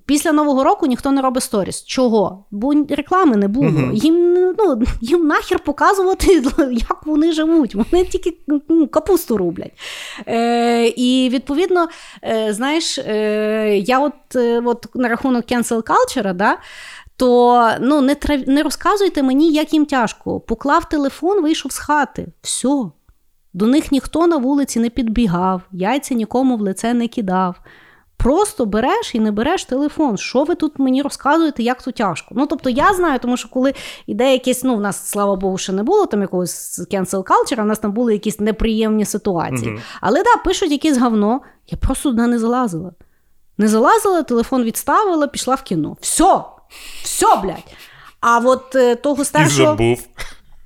Після нового року ніхто не робить сторіс. Чого? Бо реклами не було. Мгм. Їм ну їм нахер показувати, як вони живуть. Вони тільки ну, капусту рублять. Е, і відповідно, е, знаєш, е, я от, е, от на рахунок cancel culture, да, то ну, не, трав... не розказуйте мені, як їм тяжко. Поклав телефон, вийшов з хати. Все. До них ніхто на вулиці не підбігав, яйця нікому в лице не кидав. Просто береш і не береш телефон. Що ви тут мені розказуєте, як то тяжко? Ну тобто я знаю, тому що коли іде якесь, ну в нас, слава Богу, ще не було там якогось cancel culture, а в нас там були якісь неприємні ситуації. Мгм. Але да, пишуть якесь говно. Я просто туди не залазила. Не залазила, телефон відставила, пішла в кіно. Все, все, блядь. А от е, того І старшого. забув.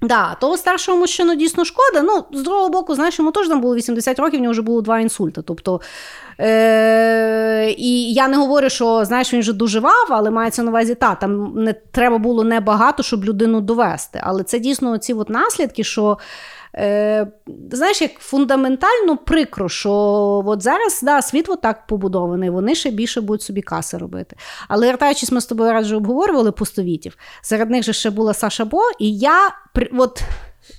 Да, того старшого мужчину дійсно шкода. Ну, з другого боку, знаєш, йому теж там було 80 років, в нього вже було два інсульти. Тобто, е- і я не говорю, що знаєш, він вже доживав, але мається на увазі, та, там не треба було небагато, щоб людину довести. Але це дійсно ці от наслідки, що. Е, знаєш, як фундаментально прикро, що от зараз да, світ так побудований, вони ще більше будуть собі каси робити. Але вертаючись, ми з тобою раз обговорювали пустовітів. Серед них же ще була Саша Бо, і я от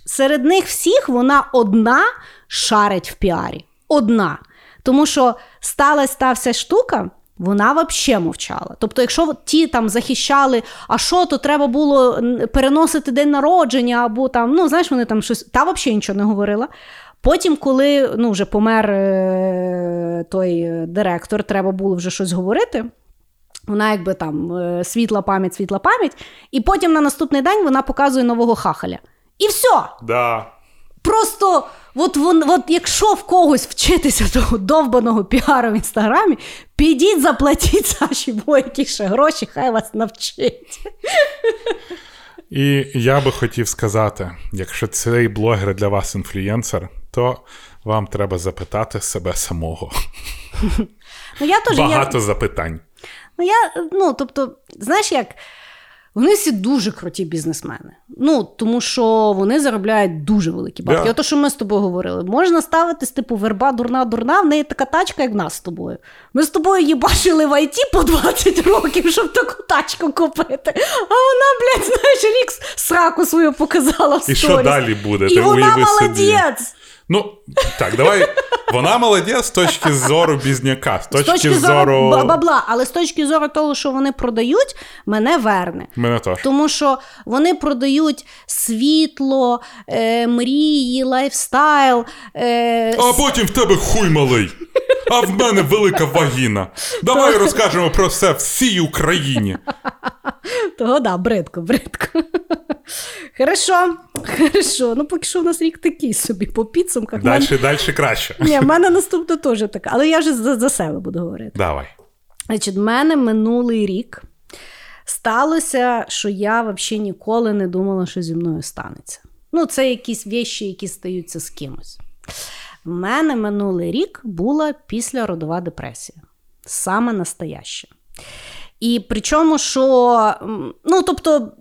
серед них всіх вона одна шарить в піарі. Одна. Тому що сталася та вся штука. Вона взагалі мовчала. Тобто, якщо ті там захищали, а що, то треба було переносити день народження, або там, ну знаєш, вони там щось та взагалі нічого не говорила. Потім, коли ну, вже помер е, той е, директор, треба було вже щось говорити. Вона якби там е, світла пам'ять, світла пам'ять, і потім на наступний день вона показує нового хахаля. І все. Да. Просто, от, вон, от якщо в когось вчитися того довбаного піару в інстаграмі, підіть, заплатіть Саші Бойкі ще гроші, хай вас навчить. І я би хотів сказати: якщо цей блогер для вас інфлюєнсер, то вам треба запитати себе самого. Ну, я теж, Багато я, запитань. ну, я, ну, тобто, знаєш як, вони всі дуже круті бізнесмени. Ну, тому що вони заробляють дуже великі бабки. Да. Ото, що ми з тобою говорили, можна ставитись, типу, верба дурна, дурна, в неї така тачка, як в нас з тобою. Ми з тобою її бачили в ІТ по 20 років, щоб таку тачку купити. А вона, блядь, знаєш, рік сраку свою показала в І що далі буде? І Ти вона уяви собі. Ну, так, давай. Вона молодець з точки зору бізняка, з З точки, точки зору зору. бабла, але з точки зору того, що вони продають, мене верне. Мене теж. Тому що вони продають світло, е, мрії, лайфстайл. Е, А потім в тебе хуй малий. А в мене велика вагіна. Давай розкажемо про все всій Україні. Того да, бридко, бридко. Хорошо, хорошо. Ну, поки що у нас рік такий собі по підсумках. Далі, Мене- далі краще. Ні, в мене наступно теж така, але я вже за, за себе буду говорити. Давай. Значить, в мене минулий рік сталося, що я взагалі ніколи не думала, що зі мною станеться. Ну, це якісь вещі, які стаються з кимось. В мене минулий рік була післяродова депресія. Саме настояща. І причому, що, ну, тобто,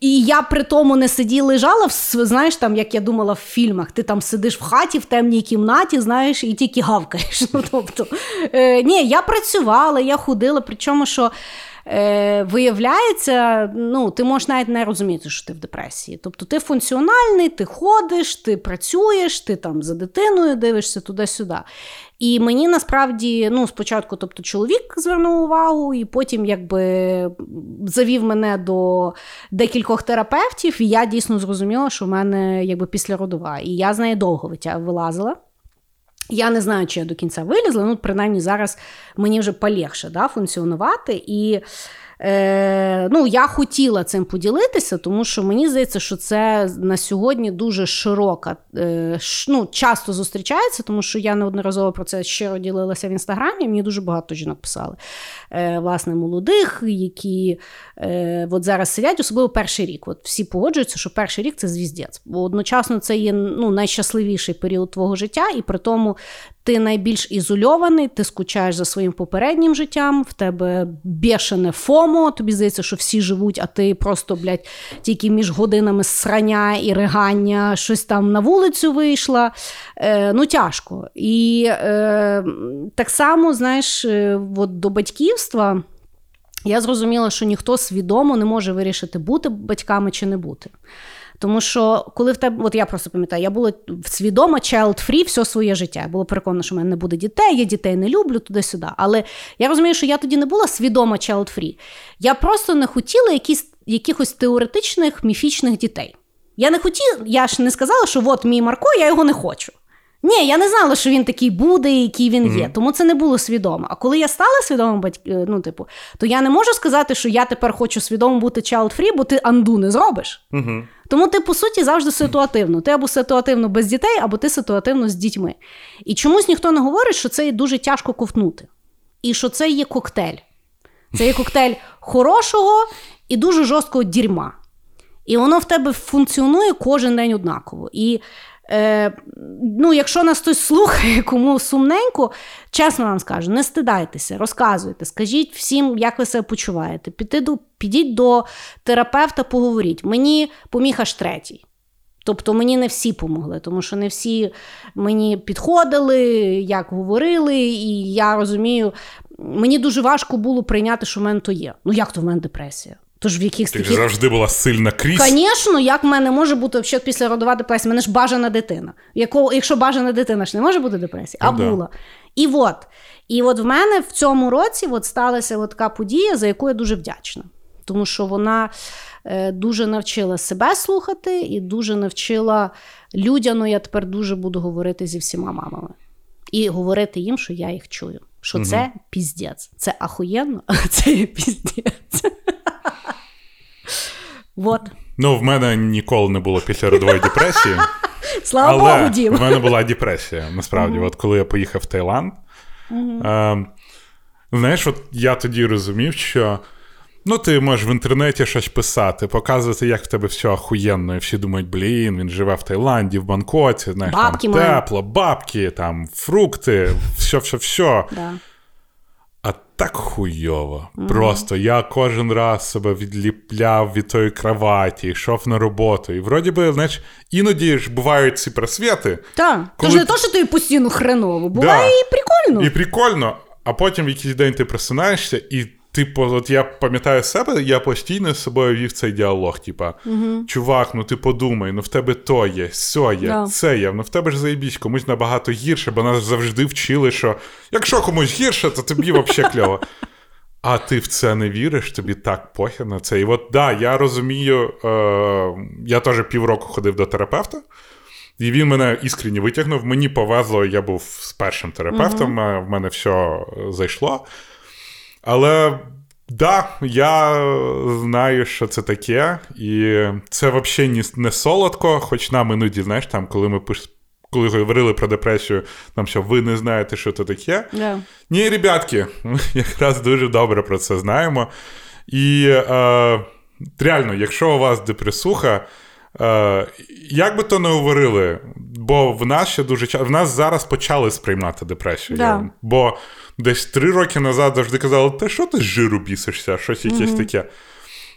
і я при тому не сиділа, лежала, знаєш, там, як я думала в фільмах, ти там сидиш в хаті в темній кімнаті, знаєш, і тільки гавкаєш. Ну, тобто, е, ні, я працювала, я ходила, причому, що е, виявляється, ну, ти можеш навіть не розуміти, що ти в депресії. Тобто ти функціональний, ти ходиш, ти працюєш, ти там за дитиною дивишся туди-сюди. І мені насправді, ну, спочатку, тобто, чоловік звернув увагу, і потім якби завів мене до декількох терапевтів, і я дійсно зрозуміла, що в мене якби післяродова. І я з неї довго вилазила. Я не знаю, чи я до кінця вилізла, ну, принаймні зараз мені вже полегше да, функціонувати. І Е, ну, Я хотіла цим поділитися, тому що мені здається, що це на сьогодні дуже широка, е, ш, ну, часто зустрічається, тому що я неодноразово про це щиро ділилася в інстаграмі. Мені дуже багато жінок писали. Е, власне, молодих, які е, от зараз сидять, особливо перший рік. От Всі погоджуються, що перший рік це звіздець. Бо одночасно це є ну, найщасливіший період твого життя, і при тому ти найбільш ізольований, ти скучаєш за своїм попереднім життям, в тебе бешене фомо, тобі здається, що всі живуть, а ти просто, блядь, тільки між годинами срання і ригання, щось там на вулицю вийшла. Е, Ну, тяжко. І е, так само, знаєш, е, от до батьківства. Я зрозуміла, що ніхто свідомо не може вирішити, бути батьками чи не бути. Тому що коли в тебе, от я просто пам'ятаю, я була свідома child-free все своє життя. Я була переконана, що в мене не буде дітей, я дітей не люблю туди-сюди. Але я розумію, що я тоді не була свідома child-free. Я просто не хотіла якісь, якихось теоретичних міфічних дітей. Я не хотіла, я ж не сказала, що от мій Марко, я його не хочу. Ні, я не знала, що він такий буде, який він mm-hmm. є. Тому це не було свідомо. А коли я стала свідомим батьком, ну, типу, то я не можу сказати, що я тепер хочу свідомо бути child-free, бо ти анду не зробиш. Mm-hmm. Тому ти, по суті, завжди ситуативно. Ти або ситуативно без дітей, або ти ситуативно з дітьми. І чомусь ніхто не говорить, що це дуже тяжко ковтнути. І що це є коктейль. Це є коктейль хорошого і дуже жорсткого дерьма. І воно в тебе функціонує кожен день однаково. І Е, ну, Якщо нас хтось слухає, кому сумненько, чесно вам скажу, не стидайтеся, розказуйте, скажіть всім, як ви себе почуваєте. Підіть до, підіть до терапевта, поговоріть. Мені поміг аж третій. Тобто мені не всі помогли, тому що не всі мені підходили, як говорили, і я розумію, мені дуже важко було прийняти, що в мене то є. Ну як то в мене депресія? Тож в якихось Ти таких... завжди була сильна крізь. Звісно, як в мене може бути взагалі після родова депресія? У мене ж бажана дитина. Яко, якщо бажана дитина ж не може бути депресія, а ну, була. І от І от в мене в цьому році от сталася от така подія, за яку я дуже вдячна. Тому що вона е, дуже навчила себе слухати і дуже навчила людяно, я тепер дуже буду говорити зі всіма мамами. І говорити їм, що я їх чую. Що угу. це піздець. Це ахуєнно, а це піздець. Вот. Ну, в мене ніколи не було післяродової депресії. Слава але Богу, Дім. в мене була депресія. Насправді, от коли я поїхав в Таїланд. Е, знаєш, от я тоді розумів, що ну, ти можеш в інтернеті щось писати, показувати, як в тебе все охуєнно, і всі думають, блін, він живе в Таїланді, в Бангкоці, знаєш, бабки там тепло, бабки, там фрукти, все, все, все. Да так хуйово. Mm-hmm. Просто я кожен раз себе відліпляв від тої кроваті, йшов на роботу. І вроді би, знаєш, іноді ж бувають ці просвіти. Так. Коли... Тож не то, що тобі постійно хреново, буває да. і прикольно. І прикольно, а потім в якийсь день ти просинаєшся, і Типу, от я пам'ятаю себе, я постійно з собою вів цей діалог. Типа, угу. чувак, ну ти подумай, ну в тебе то є, сьо є, yeah. це є, ну в тебе ж заєбісь, комусь набагато гірше, бо нас завжди вчили, що якщо комусь гірше, то тобі взагалі кльово. А ти в це не віриш, тобі так похер на це. І от да, я розумію, е, я теж півроку ходив до терапевта, і він мене іскренні витягнув. Мені повезло, я був з першим терапевтом, uh в мене все зайшло. Але да, я знаю, що це таке, і це взагалі не солодко, хоч нам іноді, знаєш, там, коли ми коли говорили про депресію, нам що ви не знаєте, що це таке. Yeah. Ні, ребятки, ми якраз дуже добре про це знаємо. І е, реально, якщо у вас депресуха, е, як би то не говорили, бо в нас ще дуже в нас зараз почали сприймати депресію. Yeah. Бо десь три роки назад завжди казали, та що ти з жиру бісишся, щось якесь mm-hmm. таке.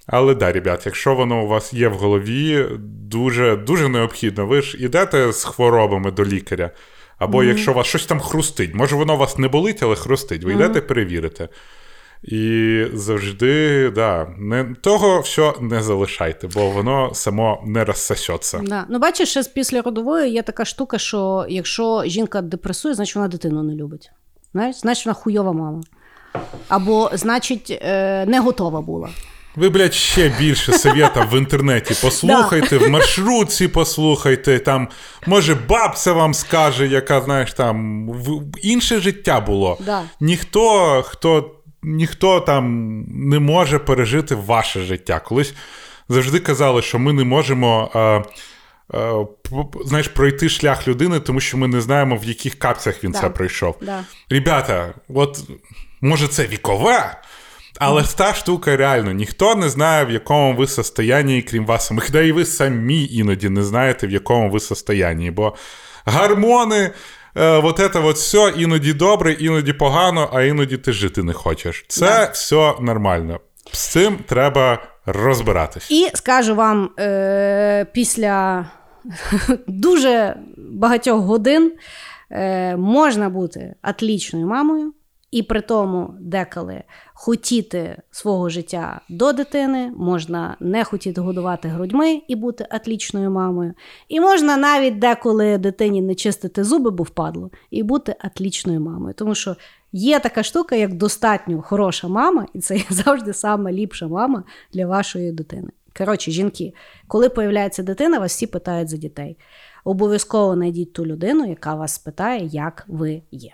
Але да, ребят, якщо воно у вас є в голові, дуже дуже необхідно. Ви ж ідете з хворобами до лікаря. Або mm-hmm. якщо у вас щось там хрустить, може воно у вас не болить, але хрустить, ви йдете, перевірите. І завжди, да, не, того все не залишайте, бо воно само не розсосеться. Да. Ну, бачиш, ще після родової є така штука, що якщо жінка депресує, значить вона дитину не любить. Знаєш, Значить, вона хуйова мама. Або, значить, е, не готова була. Ви, блядь, ще більше совєта в інтернеті послухайте, в маршрутці послухайте. Там, Може, бабця вам скаже, яка, знаєш, там інше життя було. Ніхто, хто ніхто там не може пережити ваше життя. Колись завжди казали, що ми не можемо. Е, е, знаєш, пройти шлях людини, тому що ми не знаємо, в яких капцях він Да. це пройшов. Да. Ребята, от може це вікове, але та штука реально ніхто не знає, в якому ви состоянні, крім вас самих. Да і ви самі іноді не знаєте, в якому ви состоянні. Бо гормони, е, от це от все іноді добре, іноді погано, а іноді ти жити не хочеш. Це Да. все нормально. З цим треба розбиратись. І скажу вам, е, після дуже багатьох годин е, можна бути атлічною мамою, і при тому деколи хотіти свого життя до дитини, можна не хотіти годувати грудьми і бути атлічною мамою. І можна навіть деколи дитині не чистити зуби, бо впадло, і бути атлічною мамою. Тому що є така штука, як достатньо хороша мама, і це завжди сама ліпша мама для вашої дитини. Коротше, жінки, коли появляється дитина, вас всі питають за дітей. Обов'язково знайдіть ту людину, яка вас спитає, як ви є.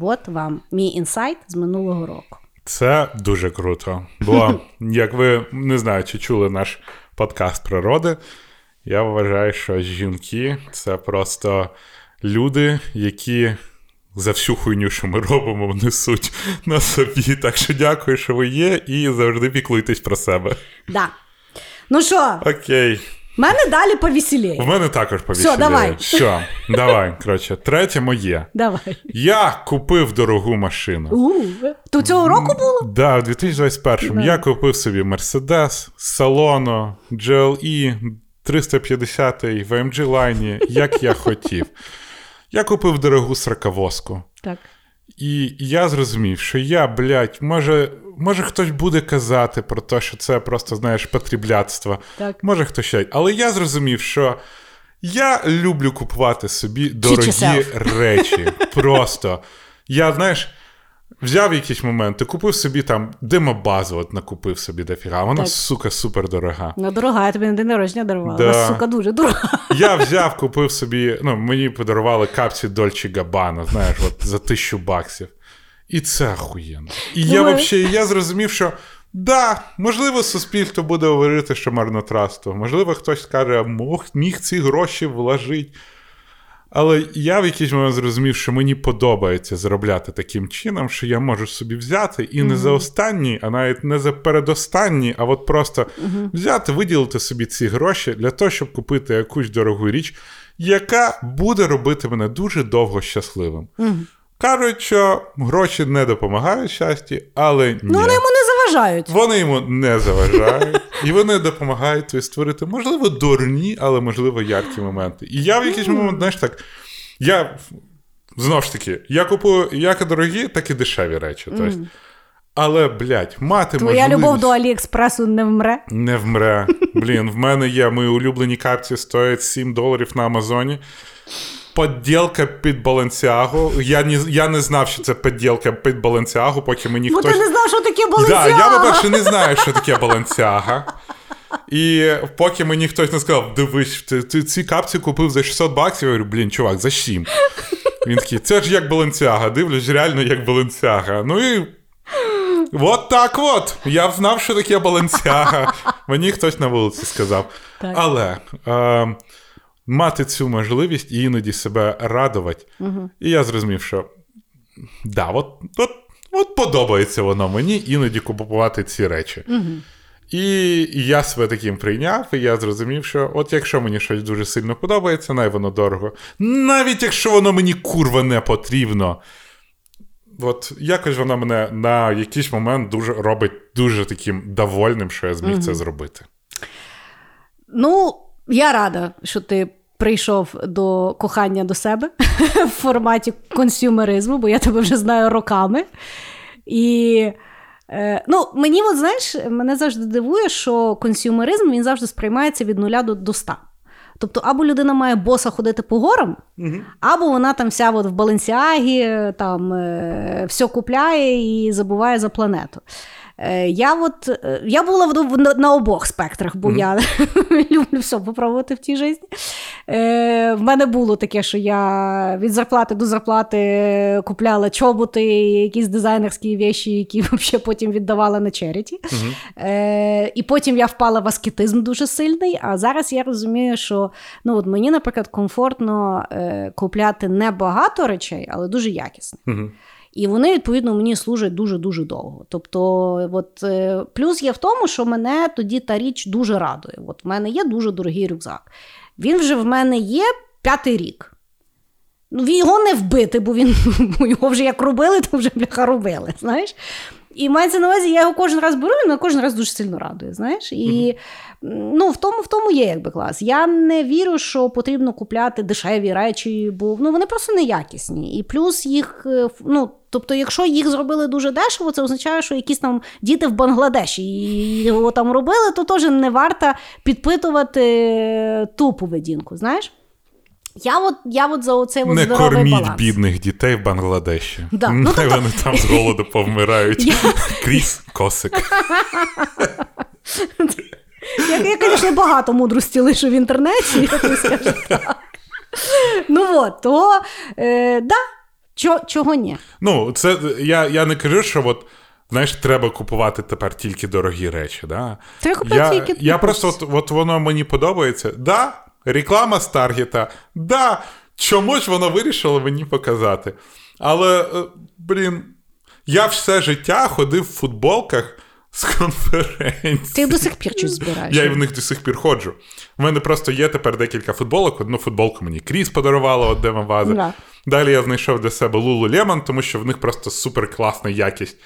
От вам мій інсайт з минулого року. Це дуже круто. Бо, як ви не знаю, чи чули наш подкаст природи, я вважаю, що жінки це просто люди, які за всю хуйню, що ми робимо, несуть на собі. Так що дякую, що ви є, і завжди піклуйтесь про себе. Да. Ну що, Окей. В мене далі повеселіє. В мене також повісили. давай. Що? Давай, коротше, третє моє. Давай. Я купив дорогу машину. У, то цього року було? Да, у 2021 Да. я купив собі Mercedes, салону, GLE 350 в AMG лайні, як я хотів. Я купив дорогу сраковозку. Так. І я зрозумів, що я, блядь, може, може хтось буде казати про те, що це просто, знаєш, потрібляцтво. Так. Може хто ще. Але я зрозумів, що я люблю купувати собі дорогі речі. Просто. Я, знаєш, взяв якийсь момент, ти купив собі там демобазу, от накупив собі дофіга. Вона, Так. сука, супер дорога. Ну, дорога, я тобі на день народження дарувала. Да. Вона, сука, дуже дорога. Я взяв, купив собі, ну, мені подарували капці Дольче Габана, знаєш, от за тисячу баксів. І це охуєнно. І я Думаю- взагалі я зрозумів, що да, можливо, суспільство буде говорити, що марнотратство. Можливо, хтось скаже, мог, міг ці гроші вложити. Але я в якийсь момент зрозумів, що мені подобається заробляти таким чином, що я можу собі взяти і не за останні, а навіть не за передостанні, а от просто взяти, виділити собі ці гроші для того, щоб купити якусь дорогу річ, яка буде робити мене дуже довго щасливим. Кажуть, що гроші не допомагають щасті, але ні. Ну, вони йому не заважають. Вони йому не заважають, і вони допомагають тобі створити, можливо, дурні, але можливо яркі моменти. І я в якийсь момент, знаєш, так. Я знову ж таки, я купую як і дорогі, так і дешеві речі. Тобто. Але, блядь, мати Твоя можливість... любов до Аліекспресу не вмре. Не вмре. Блін, в мене є мої улюблені капці стоять 7 доларів на Амазоні. Подділка під Баленсіагу. Я не, я не знав, що це подділка під Баленсіагу, поки мені Бо хтось. ти не знав, що таке Да, я, по-перше, не знаю, що таке Баленсіага. І поки мені хтось не сказав, дивись, ти, ти ці капці купив за 600 баксів, я говорю, блін, чувак, за 7. Він такий, це ж як Баленсіага, дивлюсь, реально як Баленсіага. Ну і от так от. Я знав, що таке Баленсіага. Мені хтось на вулиці сказав. Так. Але е, мати цю можливість і іноді себе радувати. І я зрозумів, що да, от, от, от подобається воно мені іноді купувати ці речі. І я себе таким прийняв, і я зрозумів, що от якщо мені щось дуже сильно подобається, най воно дорого. Навіть якщо воно мені курва не потрібно. От якось воно мене на якийсь момент дуже робить дуже таким довольним, що я зміг це зробити. Ну, я рада, що ти прийшов до кохання до себе в форматі консюмеризму, бо я тебе вже знаю роками. І е, ну, мені, от, знаєш, мене завжди дивує, що консюмеризм він завжди сприймається від нуля до, до 100. Тобто, або людина має боса ходити по горам, або вона там вся от в Баленсіагі, там е, все купляє і забуває за планету. Е, Я от е, я була на, на обох спектрах, бо я люблю все попробувати в цій житті. Е, В мене було таке, що я від зарплати до зарплати купляла чоботи, якісь дизайнерські віші, які взагалі потім віддавала на черіті. Е, І потім я впала в аскетизм дуже сильний. А зараз я розумію, що ну, от мені, наприклад, комфортно е, купляти не багато речей, але дуже якісно. Мгм. І вони, відповідно, мені служать дуже-дуже довго. Тобто, от, е, плюс є в тому, що мене тоді та річ дуже радує. От в мене є дуже дорогий рюкзак. Він вже в мене є п'ятий рік. Ну, він- його не вбити, бо він його вже як робили, то вже бляха робили. Знаєш? І мається на увазі, я його кожен раз беру, він кожен раз дуже сильно радує. Знаєш? І ну, в, тому, в тому є якби клас. Я не вірю, що потрібно купляти дешеві речі, бо ну, вони просто неякісні. І плюс їх, е, ну, тобто, якщо їх зробили дуже дешево, це означає, що якісь там діти в Бангладеші його там робили, то теж не варто підпитувати е, ту поведінку. Знаєш? Я от, я от за оцей Не здоровий корміть баланс. бідних дітей в Бангладеші. Да. Ну, Нехай тобто- вони там з голоду повмирають. Крізь косик. Я, я, звісно, багато мудрості лишу в інтернеті, я тобі скажу так. Ну от, то е, да, чо, чого ні? Ну, це я, я не кажу, що от. Знаєш, треба купувати тепер тільки дорогі речі. Да? Треба купувати я, тільки я просто от, от воно мені подобається. Да, реклама з Таргета, да, чому ж воно вирішило мені показати. Але, е, блін, я все життя ходив в футболках з конференції. Ти до сих пір щось збираєш. Я і в них до сих пір ходжу. У мене просто є тепер декілька футболок. Одну футболку мені Кріс подарувала, от Дема Ваза. Да. Далі я знайшов для себе Лулу Лемон, тому що в них просто супер класна якість.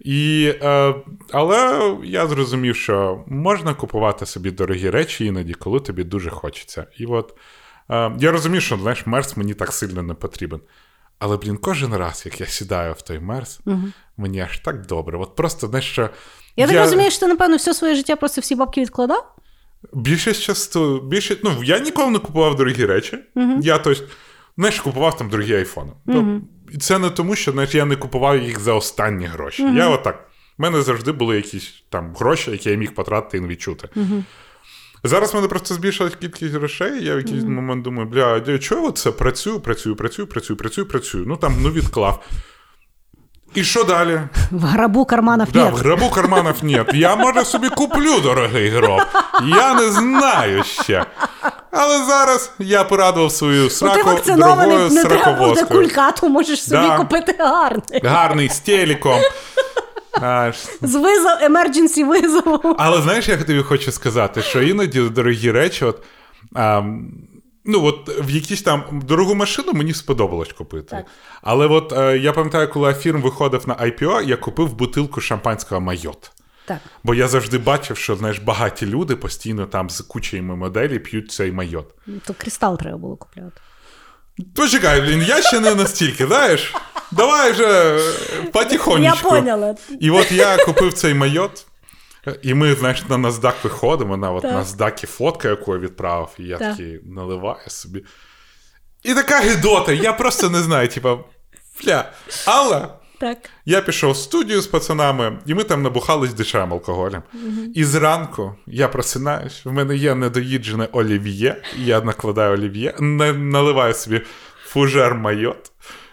І, е, але я зрозумів, що можна купувати собі дорогі речі іноді, коли тобі дуже хочеться. І от е, я розумію, що знаєш, мерс мені так сильно не потрібен. Але, блін, кожен раз, як я сідаю в той мерс, мені аж так добре. От просто знаєш, що. Я так розумію, що ти, напевно, все своє життя просто всі бабки відкладав? Більшість часто, більше, ну, я ніколи не купував дорогі речі. Я тобто, знаєш, купував там дорогі айфони. Ну, і це не тому, що знаєш, я не купував їх за останні гроші. Я отак. У мене завжди були якісь там гроші, які я міг потратити і не відчути. Зараз в мене просто збільшилась кількість грошей. Я в якийсь момент думаю, бля, чого я це працюю, працюю, працюю, працюю, працюю, працюю. Ну там ну відклав. І що далі? В грабу карманів Да, нет. в гробу карманів нет. Я, може, собі куплю дорогий гроб. Я не знаю ще. Але зараз я порадував свою Ну, ти сраку вакцинований, дорогою не треба буде сраковозкою. кулька, то можеш собі Да. купити гарний. Гарний з телеком. Аж. З визов, emergency визовом. Але знаєш, я тобі хочу сказати, що іноді дорогі речі, от. А, Ну, от в якісь там дорогу машину мені сподобалось купити. Так. Але от е, я пам'ятаю, коли фірм виходив на IPO, я купив бутилку шампанського Майот. Так. Бо я завжди бачив, що знаєш, багаті люди постійно там з кучами моделі п'ють цей Moët. То кристал треба було купляти. Почекай, блін, я ще не настільки, знаєш? Давай вже потихонечку. Я поняла. І от я купив цей Moët, і ми, знаєш, на NASDAQ виходимо, на от. NASDAQ фотка, яку я відправив, і я Так. такий наливаю собі. І така гидота, я просто не знаю, типа, бля. Але Так. я пішов в студію з пацанами, і ми там набухались дешевим алкоголем. І зранку я просинаюсь, в мене є недоїджене олів'є, я накладаю олів'є, наливаю собі фужер Moët,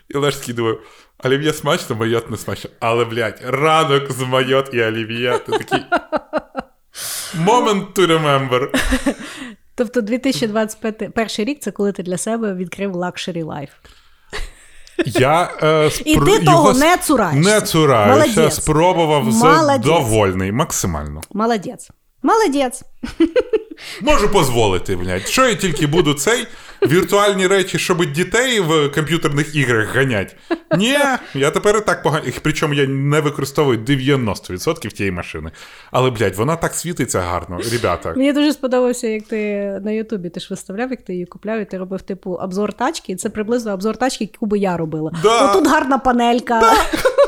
і такий думаю, олів'є смачно, Moët не смачно. Але, блядь, ранок з Moët і олів'є, ти такий. Moment to remember. Тобто 2025 перший рік це коли ти для себе відкрив лакшері лайф. Я, е, спр... І ти того не цураєшся. Не цураюся, спробував Молодець. задовольний, максимально. Молодець. Молодець. Можу дозволити, блядь. Що я тільки буду цей віртуальні речі, щоб дітей в комп'ютерних іграх ганять. Ні, я тепер і так погано. Причому я не використовую 90% тієї машини. Але, блядь, вона так світиться гарно, ребята. Мені дуже сподобався, як ти на Ютубі ти ж виставляв, як ти її купляв, і ти робив типу обзор тачки. Це приблизно обзор тачки, яку би я робила. Да. Отут гарна панелька. Тут, знаєш,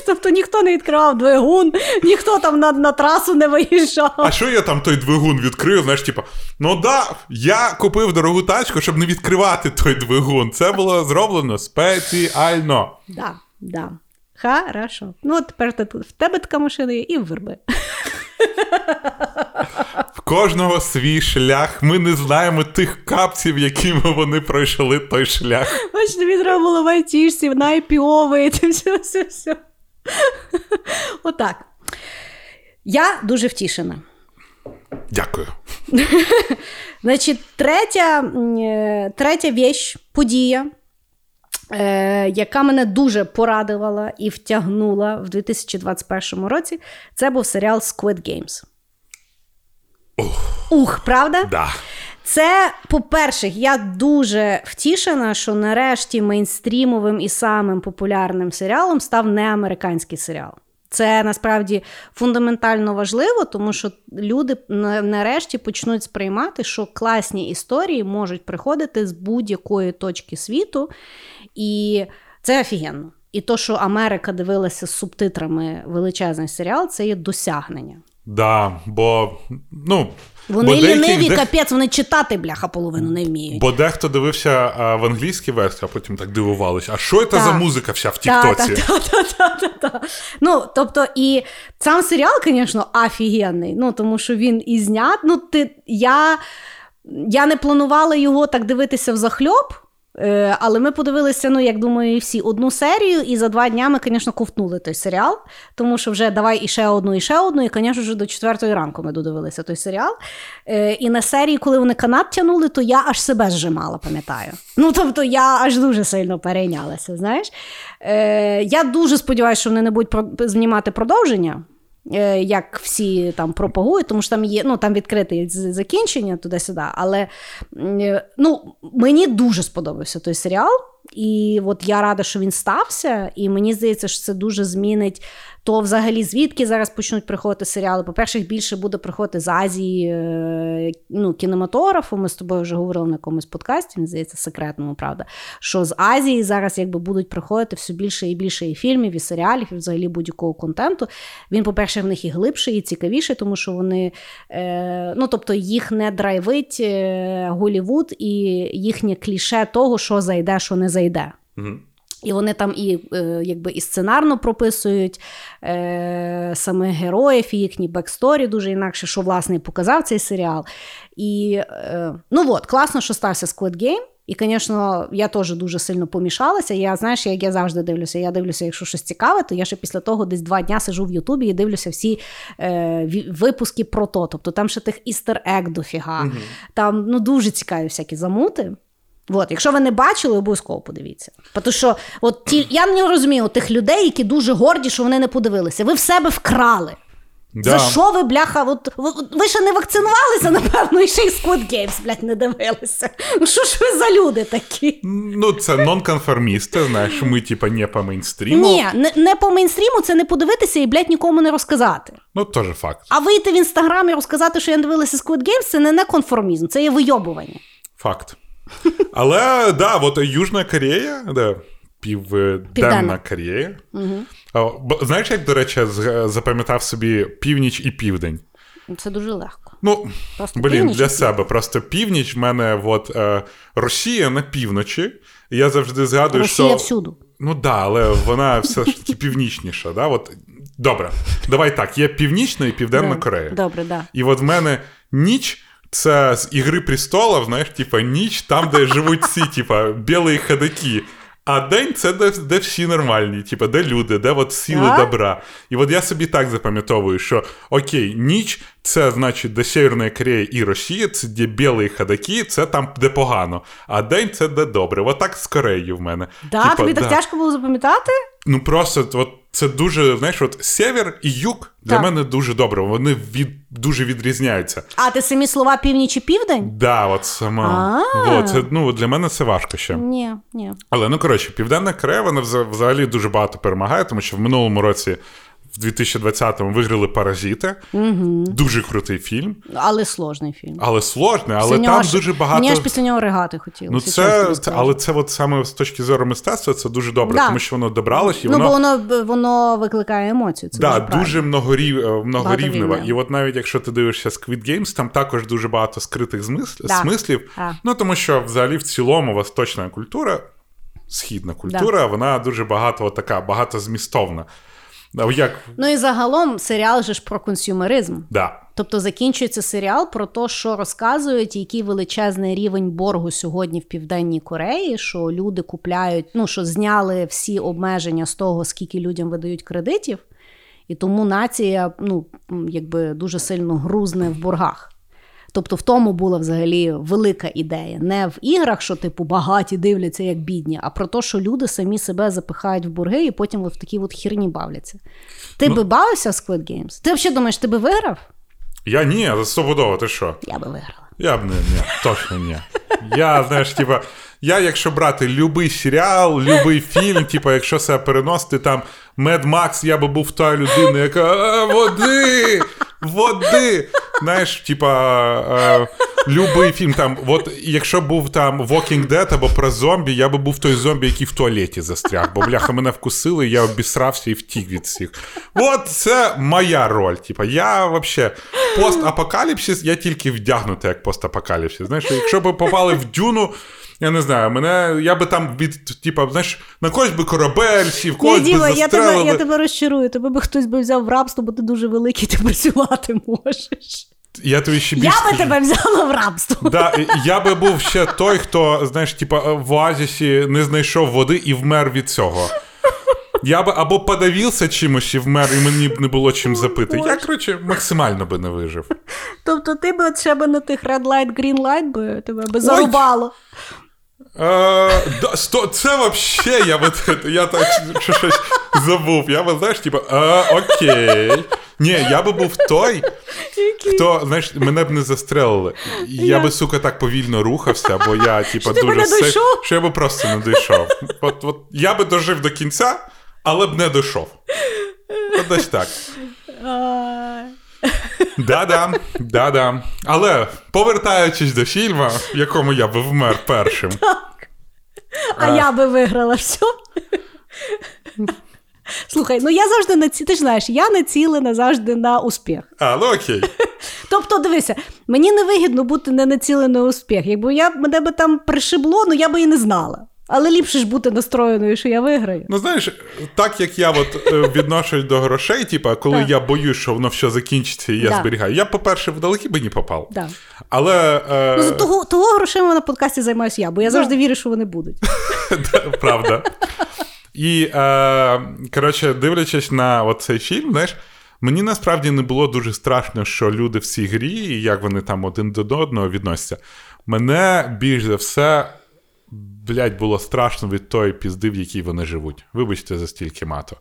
тобто ніхто не відкривав двигун, ніхто там на, на трасу не виїжджав. А що я там той двигун відкрив? Знаєш, типу, ну да, я купив дорогу тачку, щоб не відкривати той двигун. Це було зроблено спеціально. Да, да. Хорошо. Ну, от тепер ти тут- в тебе така машина є і в верби. В кожного свій шлях. Ми не знаємо тих капців, якими вони пройшли той шлях. Бачиш, тобі треба було в айтішці, на IPO вийти, все, все, все. Отак. Я дуже втішена. Дякую. Значить, третя, е, третя віч, подія, е, яка мене дуже порадувала і втягнула в 2021 році, це був серіал Squid Games. Ух, правда? Да. Це, по-перше, я дуже втішена, що нарешті мейнстрімовим і самим популярним серіалом став неамериканський серіал. Це насправді фундаментально важливо, тому що люди нарешті почнуть сприймати, що класні історії можуть приходити з будь-якої точки світу, і це офігенно. І то, що Америка дивилася з субтитрами величезний серіал, це є досягнення. Да, бо ну. Вони бо ліниві, дех- капець, вони читати, бляха, половину не вміють. Бо дехто дивився а, в англійській версії, а потім так дивувалися. А що це за музика вся в Тіктоці? Ну, тобто, і сам серіал, звісно, офігенний. Ну, тому що він і знят. Ну, ти, я, я не планувала його так дивитися в захльоп. Е, але ми подивилися, ну як думаю, всі одну серію, і за два дня ми, звісно, ковтнули той серіал, тому що вже давай і ще одну, і ще одну, і, звісно, вже до четвертої ранку ми додивилися той серіал. Е, і на серії, коли вони канат тягнули, то я аж себе зжимала, пам'ятаю. Ну, тобто, я аж дуже сильно перейнялася. Знаєш, е, я дуже сподіваюся, що вони не будуть знімати продовження. Е, Як всі там пропагують, тому що там є ну там відкрите закінчення туди-сюди. Але е, ну, мені дуже сподобався той серіал, і от я рада, що він стався. І мені здається, що це дуже змінить то взагалі звідки зараз почнуть приходити серіали. По-перше, більше буде приходити з Азії е, ну, кінематографу. Ми з тобою вже говорили на якомусь подкасті, мені здається, секретному, правда. Що з Азії зараз якби будуть приходити все більше і більше і фільмів, і серіалів, і взагалі будь-якого контенту. Він, по-перше, в них і глибший, і цікавіший, тому що вони, е, ну тобто, їх не драйвить е, Голівуд і їхнє кліше того, що зайде, що не зайде. І вони там і е, якби і сценарно прописують е, самих героїв, і їхні backstory дуже інакше, що власне і показав цей серіал. І е, ну от, класно, що стався Squid Game. І, звісно, я теж дуже сильно помішалася. Я знаєш, як я завжди дивлюся. Я дивлюся, якщо щось цікаве, то я ще після того десь два дня сижу в Ютубі і дивлюся всі е, випуски про то. Тобто там ще тих Easter egg дофіга. Там ну дуже цікаві всякі замути. От, якщо ви не бачили, обов'язково подивіться. Тому що от ті, я не розумію тих людей, які дуже горді, що вони не подивилися. Ви в себе вкрали. Да. За що ви, бляха? От, ви, ви ще не вакцинувалися, напевно, і ще й Squid Games, блядь, не дивилися. Ну що ж ви за люди такі? Ну, це нонконформісти, знаєш, ми, типа, не по мейнстріму. Ні, не, не по мейнстріму це не подивитися і, блядь, нікому не розказати. Ну, теж факт. А вийти в інстаграм і розказати, що я не дивилася Squid Games, це не неконформізм, це є вийобування. Факт. Але да, от Южна Корея, да, південна Південна. Корея. Бо, знаєш, як, до речі, запам'ятав собі північ і південь? Це дуже легко. Ну, Просто блін, північ для і себе. Просто північ в мене от, е, Росія на півночі. І я завжди згадую, Росія що. всюду. Ну да, але вона все ж таки північніша. Да? От, добре, давай так: є Північна і Південна Корея. Добре, да. І от в мене ніч. Це з Ігри престолів, знаєш, типа ніч, там, де живуть ці, типа, білі ходаки. А день це де, де всі нормальні, типа, де люди, де от сили Так. добра. І от я собі так запам'ятовую, що окей, ніч це значить де Северна Корея і Росія, це де білі ходаки, це там де погано. А день це де добре. От так з Кореєю в мене. Да, Типа, тобі так тяжко було запам'ятати? Ну просто от це дуже, знаєш, от север і юг для Так. мене дуже добре. Вони від, дуже відрізняються. А ти самі слова північ і південь? Да, от сама. От, це, ну, для мене це важко ще. Ні, ні. Але ну коротше, Південна Корея вона вза- взагалі дуже багато перемагає, тому що в минулому році, в 2020-му, виграли Паразити. Угу. Дуже крутий фільм, Але сложний фільм. але сложний, але Після нього там аж- дуже багато. Мені аж після нього ригати хотілося. Ну, це, це, але це от саме з точки зору мистецтва це дуже добре, Да. тому що воно добралось і Ну, воно. бо воно, воно викликає емоцію. Це Да, дуже, дуже, многорів, е, многорівнева. І от навіть якщо ти дивишся Squid Games, там також дуже багато скритих змис... Да. смислів. Да. Ну тому що взагалі в цілому восточна культура східна культура, вона дуже багато така, багатозмістовна. А Як... Ну і загалом серіал же ж про консюмеризм. Да. Тобто закінчується серіал про те, що розказують, який величезний рівень боргу сьогодні в Південній Кореї, що люди купляють, ну що зняли всі обмеження з того, скільки людям видають кредитів, і тому нація ну, якби дуже сильно грузне в боргах. Тобто в тому була взагалі велика ідея. Не в іграх, що типу багаті дивляться як бідні, а про те, що люди самі себе запихають в борги і потім в такі от хірні бавляться. Ти би бавився в Squid Games? Ти взагалі думаєш, ти би виграв? Я ні, стопудово, ти що? Я би виграла. Я б не, ні, точно ні. Я, знаєш, типа, я, якщо брати любий серіал, любий фільм, типа, якщо себе переносити, там Мед Макс, я би був та людина, яка «А, води! Води! Знаєш, типа, е, любий фільм там, от якщо був там Walking Dead або про зомбі, я би був той зомбі, який в туалеті застряг, бо бляха мене вкусили, я обісрався і втік від всіх. От це моя роль. Типа, я взагалі постапокаліпсис, я тільки вдягнутий як постапокаліпсис. Знаєш, якщо б попали в дюну. Я не знаю, мене я би там від, типа, знаєш, на когось би корабель сів, когось Ні, би Діма, я тебе, я тебе розчарую. Тебе би хтось би взяв в рабство, бо ти дуже великий, ти працювати можеш. Я тобі ще більше. Я би тебе взяла в рабство. Да, я би був ще той, хто, знаєш, типа, в оазісі не знайшов води і вмер від цього. Я би або подавився чимось і вмер, і мені б не було чим запити. Я, коротше, максимально би не вижив. Тобто ти би ще би на тих red light, green light би тебе би зарубало. Е, це вообще, я би я так що щось забув. Я би, знаєш, типу, е, окей. Ні, я би був той, хто, знаєш, мене б не застрелили. Я Я- би, сука, так повільно рухався, бо я, Що ти б дуже сильно, що я би просто не дійшов. От, от, я би дожив до кінця, але б не дійшов. От десь так. Да-да, да-да. Але повертаючись до фільму, в якому я би вмер першим. Так. А я би виграла все. Слухай, ну я завжди наці... ти ж знаєш, я націлена завжди на успіх. А, ну окей. Тобто, дивися, мені не вигідно бути не націленою на успіх. Якби я мене би там пришибло, ну я би і не знала. Але ліпше ж бути настроєною, що я виграю. Ну, знаєш, так як я от е, відношусь до грошей, типа, коли Так. я боюсь, що воно все закінчиться і я Да. зберігаю. Я, по-перше, вдалекі би не попав. Да. Але е, Ну, за того, того грошима на подкасті займаюся я, бо я завжди вірю, що вони будуть. правда. І е, коротше, дивлячись на цей фільм, знаєш, мені насправді не було дуже страшно, що люди в цій грі, і як вони там один до одного відносяться. Мене більш за все. Блять, було страшно від тої пізди, в якій вони живуть. Вибачте за стільки мато.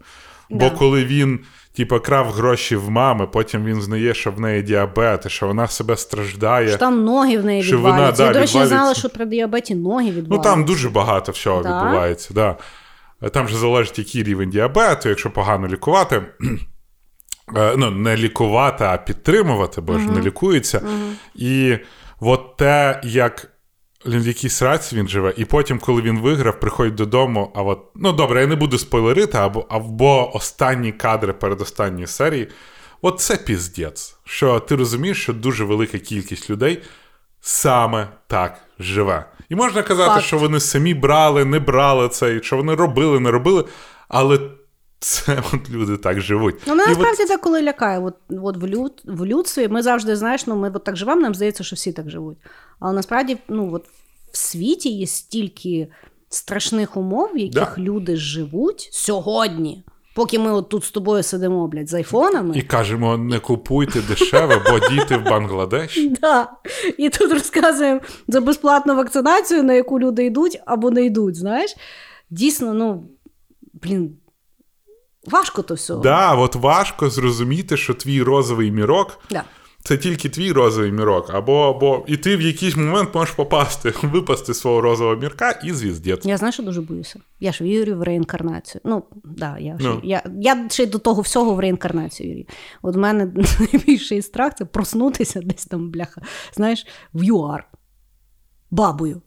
Бо коли він, типу, крав гроші в мами, потім він знає, що в неї діабет, і що вона себе страждає. Що там ноги в неї Що вона, да, я, до речі, знала, що при діабеті ноги Ну там дуже багато всього Да? відбувається. Да. Там же залежить, який рівень діабету, якщо погано лікувати. Е, Ну, не лікувати, а підтримувати, бо ж не лікується. І от те, як в якій сраці він живе, і потім, коли він виграв, приходить додому. А от, ну добре, я не буду спойлерити, або, або останні кадри перед останньої серії. От це піздець. Що ти розумієш, що дуже велика кількість людей саме так живе. І можна казати, Факт. що вони самі брали, не брали це, і що вони робили, не робили, але це от люди так живуть. Ну, мене от- насправді деколи лякає. От, от в, люд, в людстві ми завжди, знаєш, ну ми от так живемо, нам здається, що всі так живуть. Але насправді, ну от в світі є стільки страшних умов, в яких Да. люди живуть сьогодні. Поки ми от тут з тобою сидимо, блядь, з айфонами. І кажемо, не купуйте дешеве, бо діти в Бангладеш. Да. І тут розказуємо за безплатну вакцинацію, на яку люди йдуть або не йдуть. Знаєш, дійсно, ну блін, важко то все. Да, от важко зрозуміти, що твій розовий мірок Да. Це тільки твій розовий мірок. Або, або і ти в якийсь момент можеш попасти, випасти свого розового мірка і звіздець. Я знаю, що дуже боюся. Я ж вірю в реінкарнацію. Ну, да, я, ще, Ну. я, я ще до того всього в реінкарнацію вірю. От в мене найбільший страх це проснутися десь там, бляха, знаєш, в ЮАР бабою.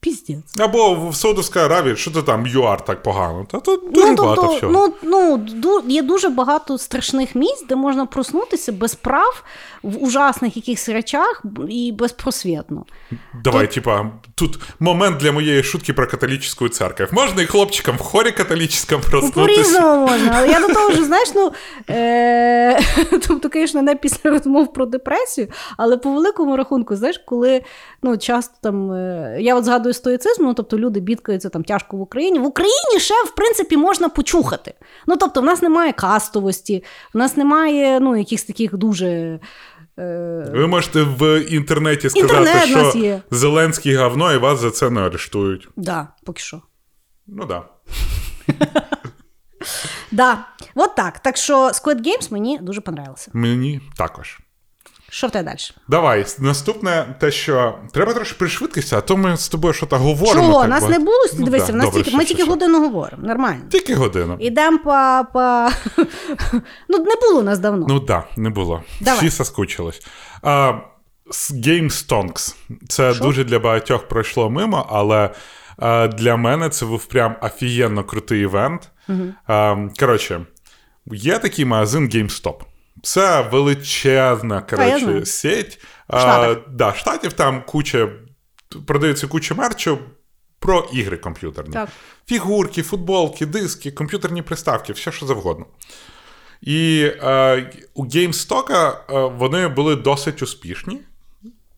Піздець. Або в Саудовській Аравії, що ти там ЮАР так погано. Та тут Ну, багато тобто, всього. ну, ну, ду- є дуже багато страшних місць, де можна проснутися без прав в ужасних якихось речах і безпросвітно. Давай, типа, тут момент для моєї шутки про католічну церковь. Можна і хлопчикам в хорі католічному Ну, проснутися? по-різному можна. Але я до того ж, знаєш, ну е- тобто, звісно, не після розмов про депресію, але по великому рахунку, знаєш, коли ну, часто там е- я от згадую стоїцизм, ну тобто люди бідкаються там тяжко в Україні. В Україні ще в принципі можна почухати. Ну тобто, в нас немає кастовості, в нас немає ну, якихось таких дуже. Е, Ви можете в інтернеті сказати, Інтернет що є. Зеленський говно, і вас за це не арештують. Да, поки що. Ну да. Да, от так. Так що Squid Games мені дуже понравилося. Мені також. Що в тебе далі? Давай, наступне те, що треба трошки пришвидкитися, а то ми з тобою що то говоримо. Чого? так Нас ба- не було Ну, дивися, да, нас добре, тільки, що, ми що, тільки що. годину говоримо. Нормально. Тільки годину. Ідемо по, по... Ну, не було нас давно. Ну так, да, не було. Давай. Всі соскучились. А, Game Stonks. Це дуже для багатьох пройшло мимо, але а, для мене це був прям офігенно крутий івент. А, коротше, є такий магазин GameStop. Це величезна коротше, сеть. Штатах. да, штатів там куча, продається куча мерчу про ігри комп'ютерні. Так. Фігурки, футболки, диски, комп'ютерні приставки, все що завгодно. І е, у GameStop е, вони були досить успішні,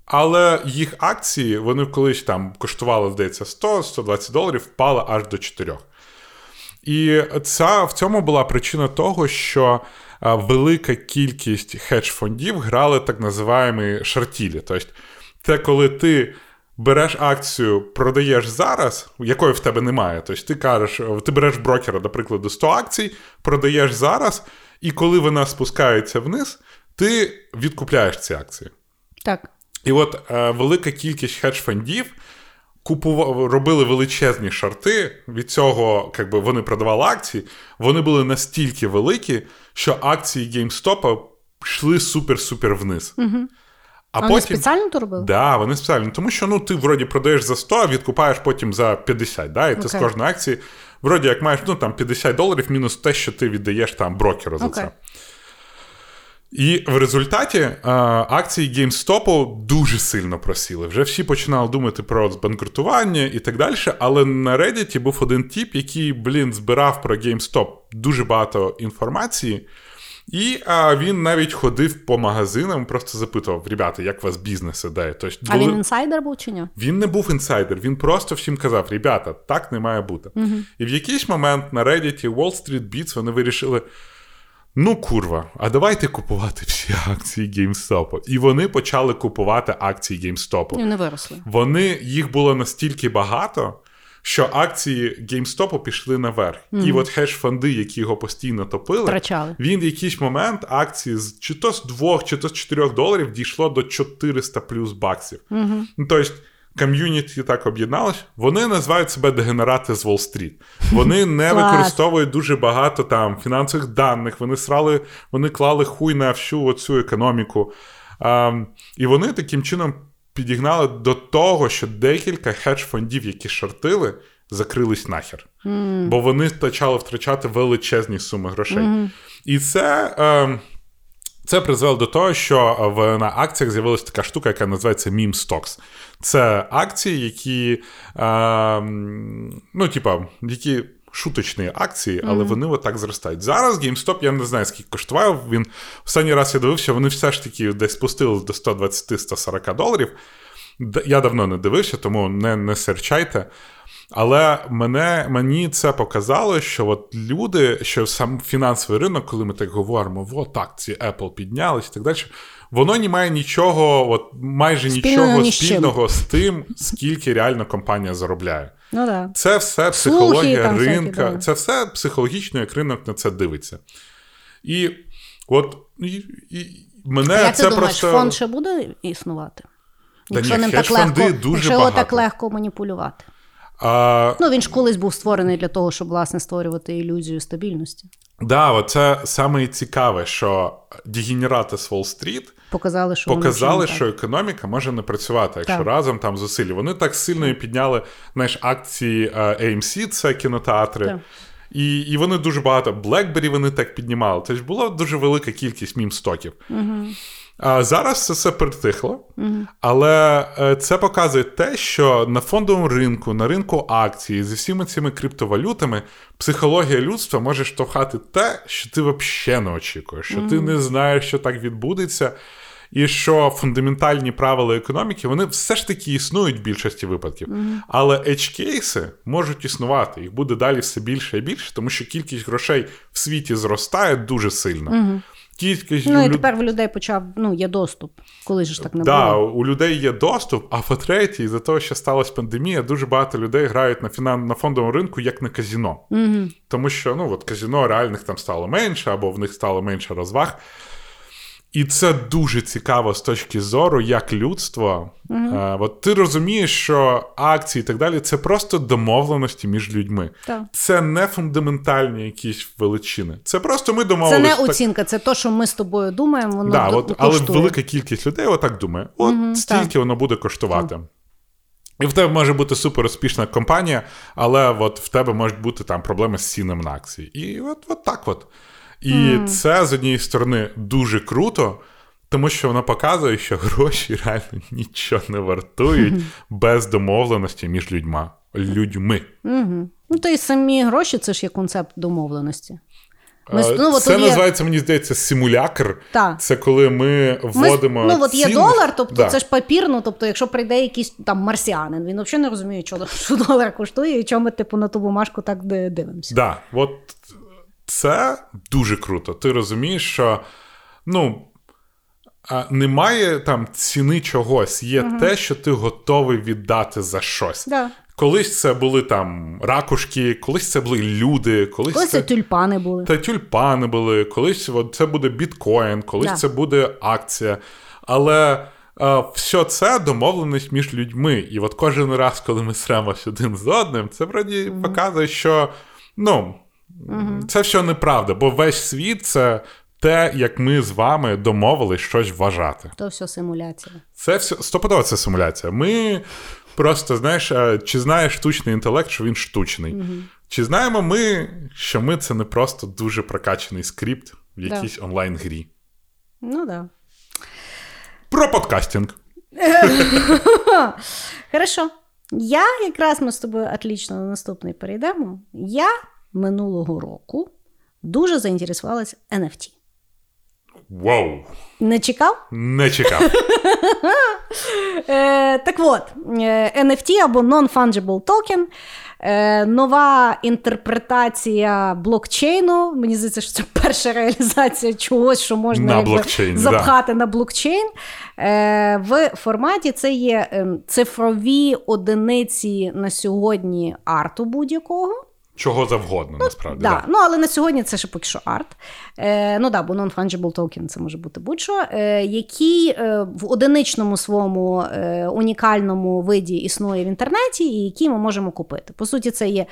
але їх акції, вони колись там коштували, здається, 100-120 доларів, впали аж до 4. І ця, в цьому була причина того, що велика кількість хедж-фондів грали так називаємо шартілі. Тобто, це коли ти береш акцію, продаєш зараз, якої в тебе немає. Тобто ти кажеш, ти береш брокера, до прикладу, 100 акцій, продаєш зараз, і коли вона спускається вниз, ти відкупляєш ці акції. Так. І от е, велика кількість хедж-фондів купували, робили величезні шарти. Від цього как би, вони продавали акції. Вони були настільки великі, що акції GameStop йшли супер-супер вниз. Угу. А, А вони спеціально то робили? Да, вони спеціально. Тому що ну, ти вроді продаєш за 100, а відкупаєш потім за 50. Да? І ти з кожної акції, вроді як маєш ну, там, 50 доларів мінус те, що ти віддаєш там брокеру за Окей. це. І в результаті е, акції GameStop дуже сильно просіли. Вже всі починали думати про збанкрутування і так далі. Але на Reddit був один тіп, який, блін, збирав про GameStop дуже багато інформації. І е, він навіть ходив по магазинам, просто запитував: ребята, як у вас бізнес ідея? Тобто, А були- він інсайдер був чи ні? він не був інсайдер, він просто всім казав: ребята, так не має бути. І в якийсь момент на Reddit Wall Street Beats вони вирішили: ну, курва, а давайте купувати всі акції GameStop. І вони почали купувати акції GameStop. Ні, не виросли. Вони їх було настільки багато, що акції GameStop пішли наверх. І от хедж-фонди, які його постійно топили, Втрачали. він в якийсь момент акції з чи то з 2, чи то з 4 доларів дійшло до 400 плюс баксів. Угу. Ну, тобто, ком'юніті так об'єдналось. Вони називають себе дегенерати з Уолл-стріт. Вони не використовують дуже багато там фінансових даних. Вони срали, вони клали хуй на всю оцю економіку. А, і вони таким чином підігнали до того, що декілька хедж-фондів, які шортили, закрились нахер. Бо вони почали втрачати величезні суми грошей. І це. Е, це призвело до того, що в, на акціях з'явилася така штука, яка називається Meme Stocks. Це акції, які, е, ну, типа, які шуточні акції, але вони отак зростають. Зараз GameStop, я не знаю, скільки коштував. Він останній раз я дивився, вони все ж таки десь спустились до 120-140 доларів. Я давно не дивився, тому не, не серчайте. Але мене, мені це показало, що от люди, що сам фінансовий ринок, коли ми так говоримо, от так, ці Apple піднялись і так далі, воно не має нічого, от майже нічого спільного з тим, скільки реально компанія заробляє. Ну так. Це все Слухи психологія всякі, ринка, да. це все психологічно, як ринок на це дивиться. І от і, і мене А як це ти думаєш, просто. фонд ще буде існувати? Якщо ні, ним так легко, дуже його так легко маніпулювати. А, Ну він ж колись був створений для того, щоб власне створювати ілюзію стабільності. Да, це саме і цікаве, що дегенерати з Уолл-стріт Показали, що показали, воно що економіка може не працювати, якщо Так. разом там зусилля. Вони так сильно підняли знаєш, акції е, AMC, це кінотеатри. Так. І, і вони дуже багато. BlackBerry вони так піднімали. Це ж була дуже велика кількість мім-стоків. А зараз це все притихло, але е, це показує те, що на фондовому ринку, на ринку акцій, зі всіми цими криптовалютами, психологія людства може штовхати те, що ти взагалі не очікуєш, що ти не знаєш, що так відбудеться. І що фундаментальні правила економіки вони все ж таки існують в більшості випадків. Але edge-кейси можуть існувати, їх буде далі все більше і більше, тому що кількість грошей в світі зростає дуже сильно. Кількість Ну і люд- тепер в людей почав, ну, є доступ. Коли ж так не Да, було. у людей є доступ, а по-третє, із-за того, що сталася пандемія, дуже багато людей грають на фінан... на фондовому ринку як на казіно. Угу. Тому що ну, от казіно реальних там стало менше, або в них стало менше розваг. І це дуже цікаво з точки зору, як людство. Е, от ти розумієш, що акції і так далі це просто домовленості між людьми. Так. Це не фундаментальні якісь величини. Це просто ми домовилися. Це не так- оцінка, це то, що ми з тобою думаємо, воно Да, до- от, але коштує. велика кількість людей отак думає: от Мгм, стільки так. воно буде коштувати. І в тебе може бути супер успішна компанія, але от в тебе можуть бути там проблеми з цінами на акції. І от, от так от. І це з однієї сторони дуже круто, тому що воно показує, що гроші реально нічого не вартують без домовленості між людьми. людьми. Угу. Ну, то і самі гроші це ж є концепт домовленості. Ми, Е, ну, от це є- називається, мені здається, симулякр. Так. Це коли ми Ми, вводимо. ну, от є долар, тобто Да. це ж папір, ну, тобто, якщо прийде якийсь там марсіанин, він взагалі не розуміє, що, що долар коштує, і чому ми, типу, на ту бумажку так ди- дивимося. Да, от це дуже круто. Ти розумієш, що ну, немає там ціни чогось, є те, що ти готовий віддати за щось. Да. Колись це були там ракушки, колись це були люди, колись, Колись це тюльпани були. та тюльпани були, колись от, це буде біткоін, колись Да. це буде акція. Але е, все це домовленість між людьми. І от кожен раз, коли ми сремося один з одним, це вроді показує, що ну, це все неправда, бо весь світ це те, як ми з вами домовились щось вважати. То все симуляція. Це все стопудово це симуляція. Ми просто знаєш, е, чи знає штучний інтелект, що він штучний. Чи знаємо ми, що ми це не просто дуже прокачаний скрипт в Да. якійсь онлайн-грі? Ну так. Да. Про подкастинг. Хорошо. Я якраз ми з тобою отлично на наступний перейдемо. Я минулого року дуже заінтересувалася NFT. Вау! Не чекав? Не чекав. Е, так от, е, NFT або Non-Fungible Token. Е, нова інтерпретація блокчейну. Мені здається, що це перша реалізація чогось, що можна На якби, запхати на блокчейн. Е, в форматі це є ем, цифрові одиниці на сьогодні арту будь-якого. Чого завгодно, насправді. Да. Да. Ну, але на сьогодні це ще поки що арт. Е, ну да, бо non-fungible token це може бути будь-що, е, який е, в одиничному своєму е, унікальному виді існує в інтернеті, і який ми можемо купити. По суті, це є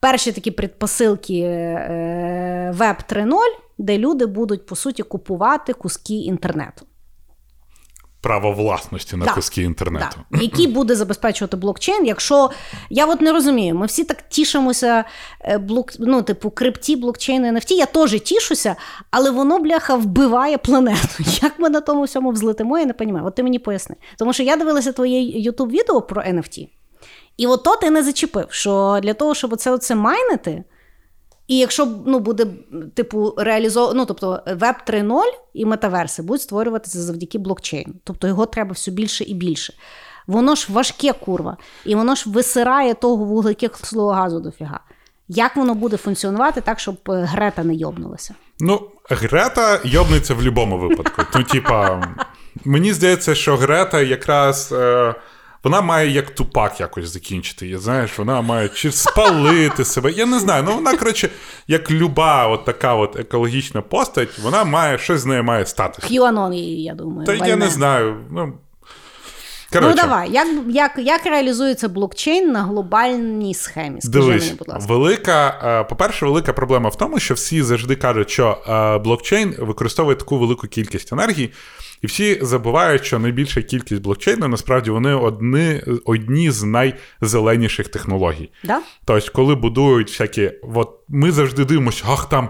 перші такі предпосилки е, Web 3.0, де люди будуть по суті купувати куски інтернету. Право власності на Да. куски інтернету. Да. Який буде забезпечувати блокчейн, якщо я от не розумію, ми всі так тішимося, е, блок, ну, типу, крипті, блокчейн, NFT, я теж тішуся, але воно, бляха, вбиває планету. Як ми на тому всьому взлетимо, я не розумію. От ти мені поясни. Тому що я дивилася твоє youtube відео про NFT, і от то ти не зачепив, що для того, щоб оце, оце майнити. І якщо ну, буде, типу, реалізовано, ну, тобто Web 3.0 і метаверси будуть створюватися завдяки блокчейну. Тобто його треба все більше і більше. Воно ж важке курва, і воно ж висирає того вуглекислого газу дофіга. Як воно буде функціонувати так, щоб е, Грета не йобнулася? Ну, Грета йобнеться в будь-якому випадку. Ну, типа, мені здається, що Грета якраз. Е, вона має як тупак якось закінчити. Я, знаєш, вона має чи спалити себе. Я не знаю. Ну вона, коротше, як люба от така от екологічна постать, вона має щось з нею має статися. Її, я думаю. Та я не знаю. Ну, Коротше, Ну давай, як, як, як реалізується блокчейн на глобальній схемі? Скажи Дивись, мені, будь ласка. велика, е, по-перше, велика проблема в тому, що всі завжди кажуть, що е, блокчейн використовує таку велику кількість енергії, і всі забувають, що найбільша кількість блокчейну насправді вони одні, одні з найзеленіших технологій. Да? Тобто, коли будують всякі, от ми завжди дивимося, ах там.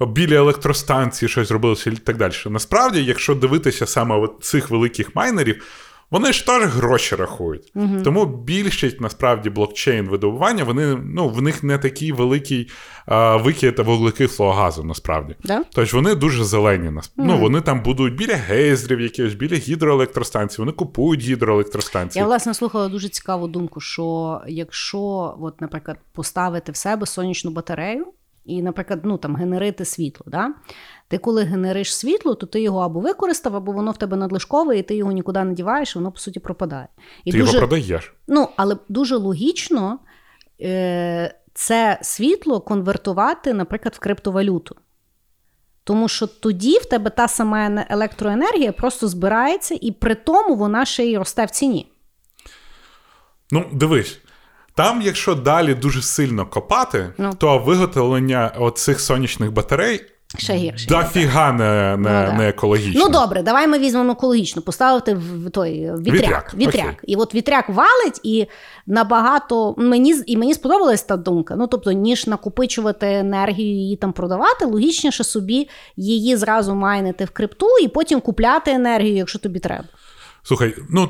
Біля електростанції щось робилося і так далі. Насправді, якщо дивитися саме цих великих майнерів, вони ж теж гроші рахують. Угу. Тому більшість насправді блокчейн видобування, вони ну в них не такий великий а, викид вуглекислого газу, насправді. Да? Тобто вони дуже зелені. Угу. Ну вони там будують біля гейзерів, якихось, біля гідроелектростанцій, вони купують гідроелектростанції. Я власне слухала дуже цікаву думку, що якщо, от, наприклад, поставити в себе сонячну батарею. І, наприклад, ну там генерити світло. Да? Ти коли генериш світло, то ти його або використав, або воно в тебе надлишкове, і ти його нікуди не діваєш, і воно по суті пропадає. І ти дуже, його продаєш. Ну, але дуже логічно е, це світло конвертувати, наприклад, в криптовалюту. Тому що тоді в тебе та сама електроенергія просто збирається, і при тому вона ще й росте в ціні. Ну, дивись. Там, якщо далі дуже сильно копати, Ну. то виготовлення оцих сонячних батарей Ще гірше. дофіга не, не, Ну, да. не екологічно. Ну добре, давай ми візьмемо екологічно, поставити в той вітряк. Вітряк, Вітряк. окей. І от вітряк валить, і набагато мені і мені сподобалась та думка. Ну тобто, ніж накопичувати енергію і її там продавати, логічніше собі її зразу майнити в крипту і потім купляти енергію, якщо тобі треба. Слухай, ну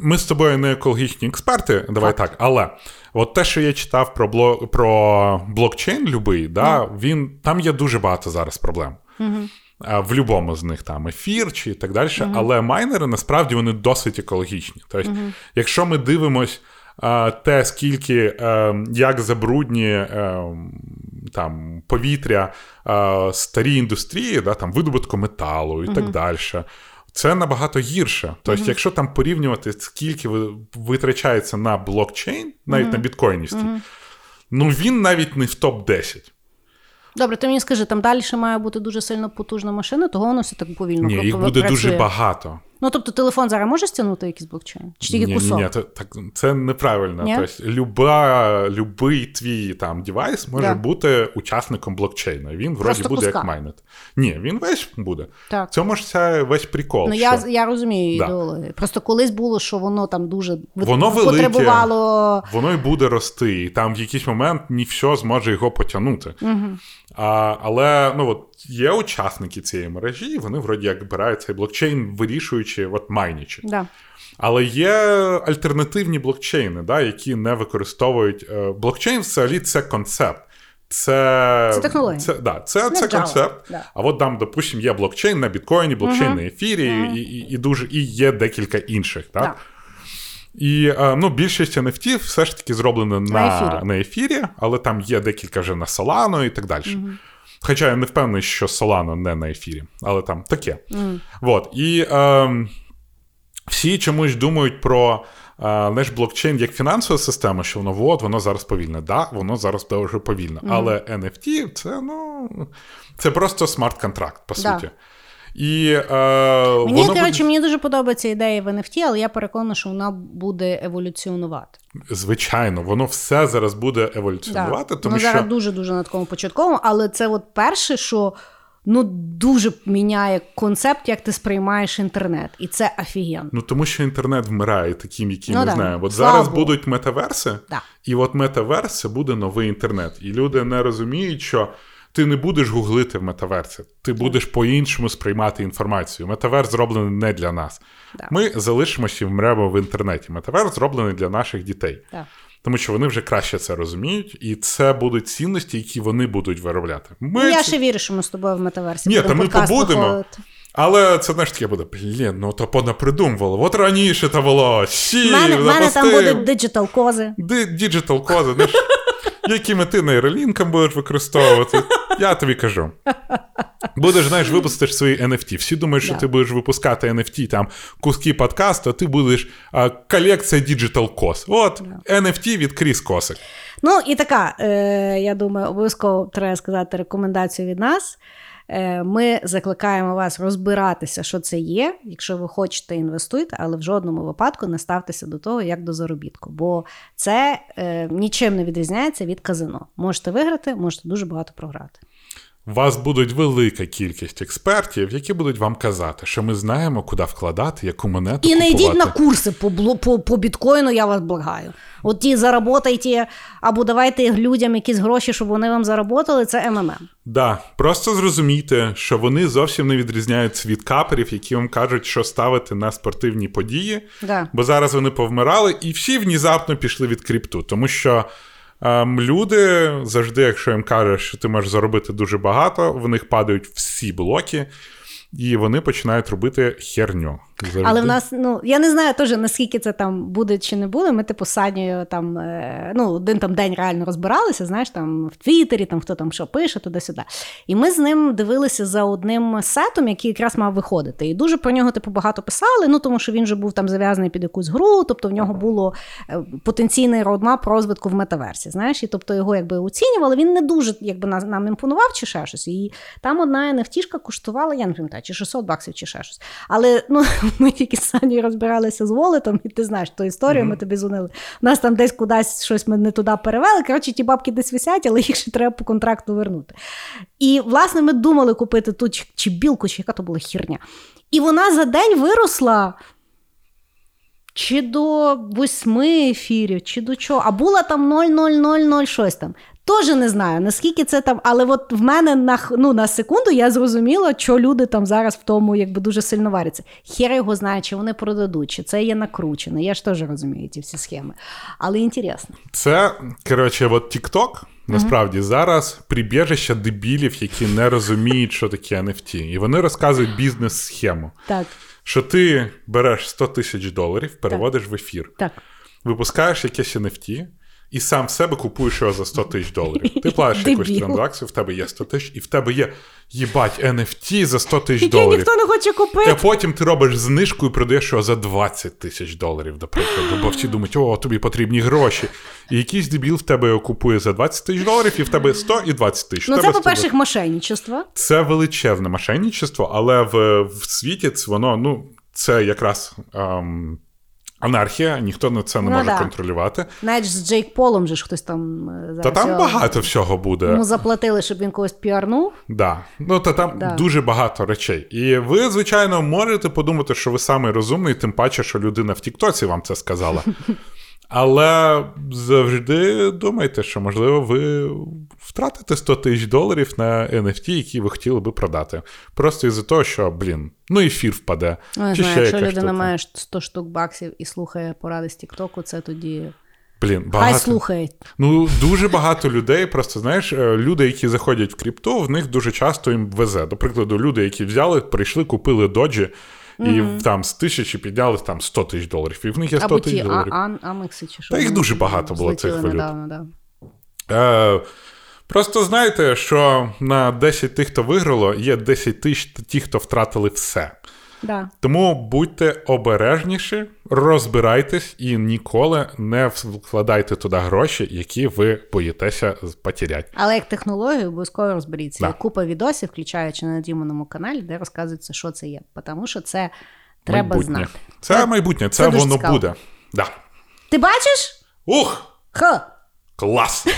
ми з тобою не екологічні експерти, давай так. Але от те, що я читав про бло... про блокчейн, любий, да, він там є дуже багато зараз проблем. А, В будь-якому з них там ефір чи так далі. Але майнери насправді вони досить екологічні. Тобто, якщо ми дивимось а, те, скільки е, як забруднює е, там повітря е, старі індустрії, да, там видобутку металу і так далі. Це набагато гірше. Тобто, якщо там порівнювати, скільки витрачається на блокчейн, навіть на біткоїнівський, ну він навіть не в топ-10. Добре, ти мені скажи, там далі має бути дуже сильно потужна машина, того воно все так повільно Ні, їх буде працює. дуже багато. Ну тобто телефон зараз може стягнути якийсь блокчейн? Чи тільки ні, кусок? Ні, ні, це, так, це неправильно. Ні? Тобто, люба, любий твій там девайс може Да. бути учасником блокчейну. Він вроді Просто буде куска. як майнет. Ні, він весь буде. Так. Цьому ж це весь прикол. Ну, що... я, я розумію Да. ідеологію. Просто колись було, що воно там дуже Воно велике. потребувало. Воно й буде рости, і там в якийсь момент не все зможе його потягнути. Угу. А, але ну, от, є учасники цієї мережі, і вони вроді як збирають цей блокчейн, вирішуючи, от майнячи. Да. Але є альтернативні блокчейни, да, які не використовують. е, Блокчейн взагалі це концепт. Це, Це технологія. Це, да, це, це концепт. да. А от там, допустимо, є блокчейн на біткоїні, блокчейн на ефірі, і, і, і, дуже, і є декілька інших. Так? Да. І е, ну, більшість NFT все ж таки зроблено на, ефірі. на ефірі, але там є декілька вже на Solano і так далі. Хоча я не впевнений, що Solano не на ефірі, але там таке. От. І е, всі чомусь думають про е, наш блокчейн як фінансова система, що воно от, воно зараз повільне. Да, воно зараз дуже повільно. Але NFT це, ну, це просто смарт-контракт, по Да. І, е, Мені, воно коротше, буде... мені дуже подобається ідея в NFT, але я переконана, що вона буде еволюціонувати. Звичайно, воно все зараз буде еволюціонувати, тому ну, що зараз дуже-дуже на такому початковому, але це от перше, що ну, дуже міняє концепт, як ти сприймаєш інтернет. І це офігенно. ну тому що інтернет вмирає таким, який Ну ми да. знаємо. От Слава зараз Богу. будуть метаверси, Да. і от метаверс це буде новий інтернет. І люди не розуміють, що ти не будеш гуглити в метаверсі, ти будеш по-іншому сприймати інформацію. Метаверс зроблений не для нас. Да. Ми залишимося і вмремо в інтернеті. Метаверс зроблений для наших дітей. Так. Тому що вони вже краще це розуміють, і це будуть цінності, які вони будуть виробляти. Ми Ну, я ще вірю, що ми з тобою в метаверсі. Ні, та ми побудемо. виходити. Але це знаєш таке буде, блін, ну то понапридумувало. От раніше то було. В мене, мене там будуть диджитал кози. Ди- Digital коди, знаєш, якими ти нейролінком будеш використовувати. Я тобі кажу. Будеш, знаєш, випустиш свої NFT. Всі думають, що Да. ти будеш випускати NFT, там куски подкасту, а ти будеш а, колекція Digital Кос. От, NFT від Кріс Косик. Ну і така, е, я думаю, обов'язково треба сказати рекомендацію від нас. Е, Ми закликаємо вас розбиратися, що це є. Якщо ви хочете, інвестуйте, але в жодному випадку не ставтеся до того, як до заробітку. Бо це е, нічим не відрізняється від казино. Можете виграти, можете дуже багато програти. У вас будуть велика кількість експертів, які будуть вам казати, що ми знаємо, куди вкладати, яку монету І не купувати. йдіть на курси по, по, по біткоїну, я вас благаю. От ті заработайте, або давайте людям якісь гроші, щоб вони вам заработали, це МММ. Да, просто зрозумійте, що вони зовсім не відрізняються від каперів, які вам кажуть, що ставити на спортивні події. Да. Бо зараз вони повмирали і всі внезапно пішли від крипту. Тому що люди завжди, якщо їм кажеш, що ти можеш заробити дуже багато, в них падають всі блоки, і вони починають робити херню. Завжди. Але в нас, ну я не знаю теж наскільки це там буде чи не буде. Ми типу з Санєю там е, ну, один там день реально розбиралися, знаєш, там в Твіттері, там хто там що пише, туди-сюди. І ми з ним дивилися за одним сетом, який якраз мав виходити. І дуже про нього типу багато писали. Ну тому що він же був там зав'язаний під якусь гру, тобто в нього було е, потенційний родмап розвитку в метаверсі. Знаєш, і тобто його якби оцінювали. Він не дуже якби нам імпонував чи ще щось. І там одна NFT коштувала, я не пам'ятаю, чи 600 баксів, чи ще щось. Але ну ми тільки з Санєю розбиралися з волетом, і ти знаєш ту історію, ми тобі дзвонили. Нас там десь кудись щось ми не туди перевели. Коротше, ті бабки десь висять, але їх ще треба по контракту вернути. І власне ми думали купити ту чи, чи білку, чи яка то була хірня. І вона за день виросла. Чи до восьми ефірів, чи до чого. А була там 0,000 щось там. Теж не знаю, наскільки це там, але от в мене на, ну, на секунду я зрозуміла, що люди там зараз в тому якби дуже сильно варяться. Хер його знає, чи вони продадуть, чи це є накручено. Я ж теж розумію ці всі схеми. Але інтересно. Це, коротше, от TikTok, насправді, зараз прибіжище дебілів, які не розуміють, що таке NFT. І вони розказують бізнес-схему. Так, Що ти береш 100 тисяч доларів, переводиш в ефір, так. випускаєш якесь NFT, і сам в себе купуєш його за 100 тисяч доларів. Ти платиш якусь транзакцію, в тебе є 100 тисяч, і в тебе є їбать NFT за 100 тисяч доларів. ніхто не хоче А потім ти робиш знижку і продаєш його за 20 тисяч доларів, до прикладу. Бо всі думають, о, тобі потрібні гроші. І якийсь дебіл в тебе його купує за 20 тисяч доларів, і в тебе 100 і 20 тисяч. Ну, це, по-перше, мошенничество. це величезне мошенничество, але в, в світі це воно, ну, це якраз ем, анархія, ніхто на це не Ну, може да. контролювати. Навіть з Джейк Полом же ж хтось там е, зараз. Та там його- багато всього буде. Йому заплатили, щоб він когось піарнув. Да. Ну, та там Да. дуже багато речей. І ви, звичайно, можете подумати, що ви самий розумний, тим паче, що людина в Тіктоці вам це сказала. Але завжди думайте, що, можливо, ви втратите 100 тисяч доларів на NFT, які ви хотіли би продати. Просто із-за того, що, блін, ну ефір впаде. Ну, чи знаю, ще якщо людина має 100 штук баксів і слухає поради з Тіктоку, це тоді. Блін, Хай багато. слухає. Ну, дуже багато людей, просто знаєш, е, люди, які заходять в крипту, в них дуже часто їм везе. До прикладу, люди, які взяли, прийшли, купили доджі, і там з тисячі підняли там 100 тисяч доларів. І в них є 100 Або тисяч доларів. а, а, амекси чи що. Та їх дуже багато було цих валют. недавно, да. Е, просто знаєте, що на 10 тих, хто виграло, є 10 тисяч ті, хто втратили все. Да. Тому будьте обережніші, розбирайтесь і ніколи не вкладайте туди гроші, які ви боїтеся потеряти. Але як технологію обов'язково розберіться. Да. Купа відосів, включаючи на Дімоному каналі, де розказується, що це є. Тому що це треба майбутнє. знати. Це майбутнє, це, це воно цікаво. буде. Да. Ти бачиш? Ух! Ха! Клас!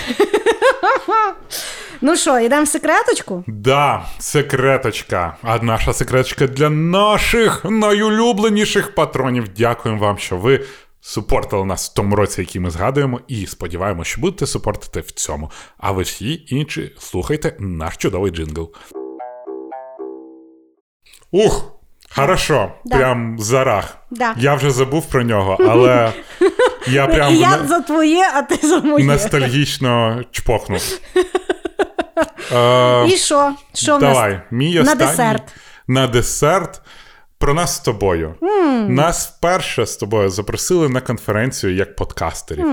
Ну що, йдемо в секреточку? Да, секреточка. А наша секреточка для наших найулюбленіших патронів. Дякуємо вам, що ви супортили нас в тому році, який ми згадуємо, і сподіваємося, що будете супортити в цьому. А ви всі інші слухайте наш чудовий джингл. Ух! Хорошо, Да. прям зарах. Да. Я вже забув про нього, але я прям І я на- за твоє, а ти за моє. ностальгічно чпохнув. Е, І що? Що в нас? Давай, мій На останній. десерт. На десерт. Про нас з тобою. Нас вперше з тобою запросили на конференцію як подкастерів.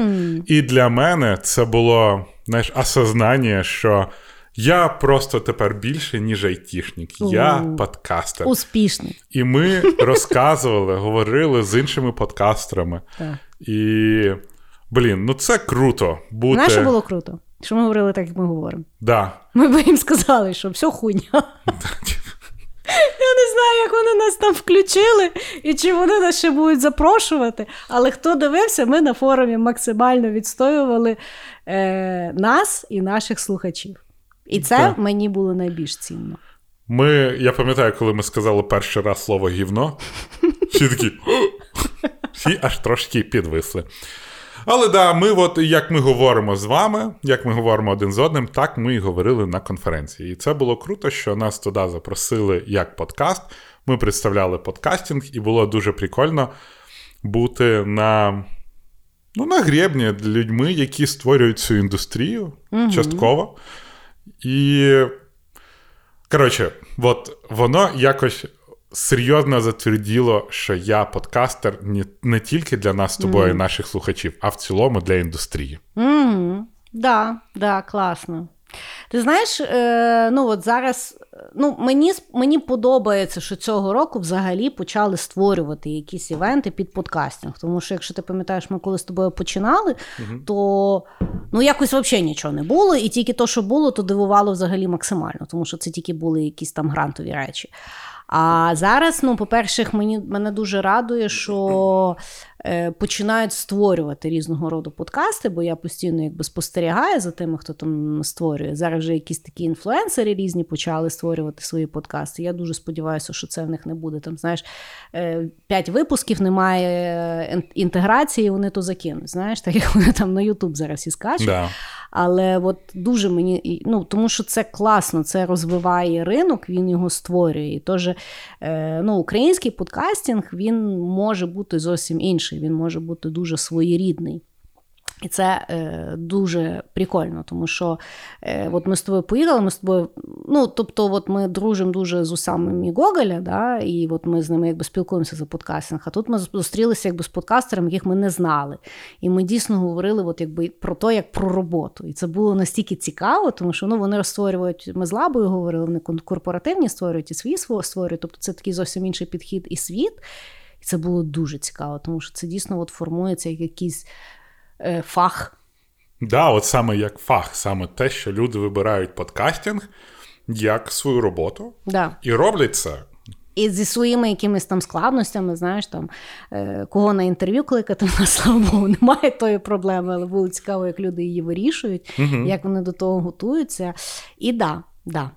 І для мене це було знаєш, осознання, що я просто тепер більше, ніж айтішник. Я подкастер. Успішний. І ми розказували, говорили з іншими подкастерами. І, блін, ну це круто бути. Знаєш, що було круто? Що ми говорили так, як ми говоримо. Да. Ми б їм сказали, що все хуйня. Я не знаю, як вони нас там включили і чи вони нас ще будуть запрошувати. Але хто дивився, ми на форумі максимально відстоювали е, нас і наших слухачів. І це Так. мені було найбільш цінно. Ми, я пам'ятаю, коли ми сказали перший раз слово гівно, всі такі. Всі аж трошки підвисли. Але да, ми, от як ми говоримо з вами, як ми говоримо один з одним, так ми і говорили на конференції. І це було круто, що нас туди запросили як подкаст. Ми представляли подкастинг, і було дуже прикольно бути на, ну, на гребні людьми, які створюють цю індустрію частково. І Коротше, от воно якось серйозно затверділо, що я подкастер не, не тільки для нас з тобою, і наших слухачів, а в цілому для індустрії. Mm, да, да, класно. Ти знаєш, е, ну от зараз ну, мені, мені подобається, що цього року взагалі почали створювати якісь івенти під подкастинг. Тому що, якщо ти пам'ятаєш, ми коли з тобою починали, то ну, якось взагалі нічого не було, і тільки то, що було, то дивувало взагалі максимально, тому що це тільки були якісь там грантові речі. А зараз, ну, по-перше, мені мене дуже радує, що починають створювати різного роду подкасти, бо я постійно якби спостерігаю за тими, хто там створює. Зараз вже якісь такі інфлюенсери різні почали створювати свої подкасти. Я дуже сподіваюся, що це в них не буде. Там, знаєш, е, п'ять випусків немає е, інтеграції, вони то закинуть. Знаєш, так як вони там на Ютуб зараз і скачуть. Да. Але от дуже мені ну, тому що це класно, це розвиває ринок, він його створює. І тож, е, ну, український подкастинг він може бути зовсім інший, він може бути дуже своєрідний. І це е, дуже прикольно, тому що е, от ми з тобою поїхали, ми з тобою, ну тобто, от ми дружимо дуже з усами Гоголя, да, і от ми з ними якби спілкуємося за подкастинг. А тут ми зустрілися якби з подкастерами, яких ми не знали. І ми дійсно говорили от, якби, про те, як про роботу. І це було настільки цікаво, тому що ну, вони створюють, ми з лабою говорили, вони корпоративні створюють і сво- створюють. Тобто це такий зовсім інший підхід і світ. І це було дуже цікаво, тому що це дійсно от формується як якийсь е, фах. Да, от саме як фах, саме те, що люди вибирають подкастинг як свою роботу Да. і роблять це. І зі своїми якимись там складностями, знаєш, там е, кого на інтерв'ю кликати, в нас, слава Богу, немає тої проблеми, але було цікаво, як люди її вирішують, як вони до того готуються. І да, да.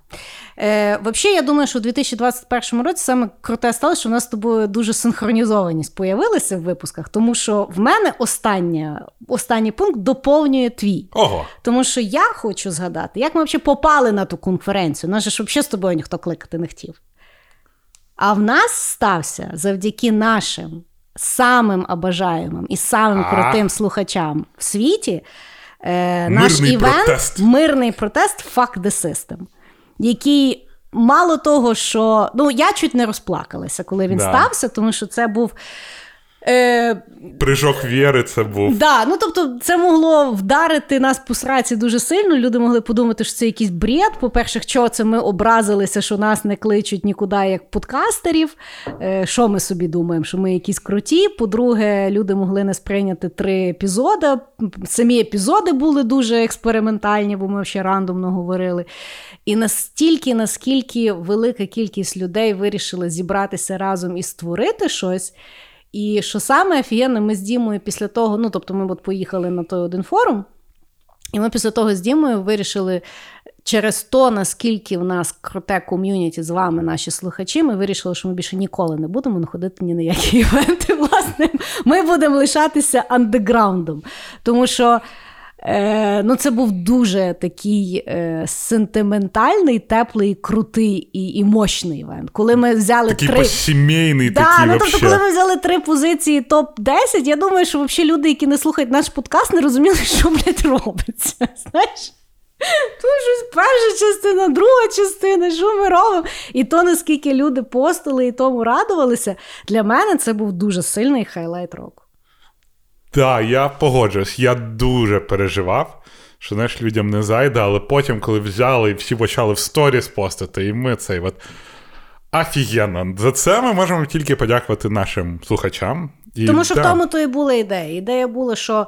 Е, Взагалі, я думаю, що у 2021 році саме круте стало, що у нас з тобою дуже синхронізованість появилася в випусках, тому що в мене остання, останній пункт доповнює твій. Ого. Тому що я хочу згадати, як ми взагалі попали на ту конференцію. Нас же ж взагалі з тобою ніхто кликати не хотів. А в нас стався завдяки нашим самим обажаємим і самим А. крутим слухачам в світі е, наш івент протест. мирний протест Fuck the System, який. Мало того, що ну я чуть не розплакалася, коли він Да. стався, тому що це був е, Прыжок віри це був. Да, ну тобто це могло вдарити нас по сраці дуже сильно. Люди могли подумати, що це якийсь бред. По-перше, що це ми образилися, що нас не кличуть нікуди як подкастерів. Е, Що ми собі думаємо? Що ми якісь круті. По-друге, люди могли не сприйняти три епізоди. Самі епізоди були дуже експериментальні, бо ми ще рандомно говорили. І настільки, наскільки велика кількість людей вирішили зібратися разом і створити щось. І що саме офігенно, ми з Дімою після того, ну тобто ми от поїхали на той один форум, і ми після того з Дімою вирішили через то, наскільки в нас круте ком'юніті з вами, наші слухачі, ми вирішили, що ми більше ніколи не будемо находити ні на які івенти. Власне, ми будемо лишатися андеграундом. Тому що. Е, ну, це був дуже такий е, сентиментальний, теплий, крутий і, і мощний івент. Коли ми взяли Такий три. посімейний, Да, такий ну, тобто, коли ми взяли три позиції топ-10, я думаю, що взагалі люди, які не слухають наш подкаст, не розуміли, що блядь, робиться. Знаєш? Тут щось перша частина, друга частина, що ми робимо. І то, наскільки люди постили і тому радувалися, для мене це був дуже сильний хайлайт року. Так, я погоджуюсь. Я дуже переживав, що знаєш, людям не зайде, але потім, коли взяли і всі почали в сторіс постити, і ми цей от. Офігенно. За це ми можемо тільки подякувати нашим слухачам. І, Тому що да, в тому то і була ідея. Ідея була, що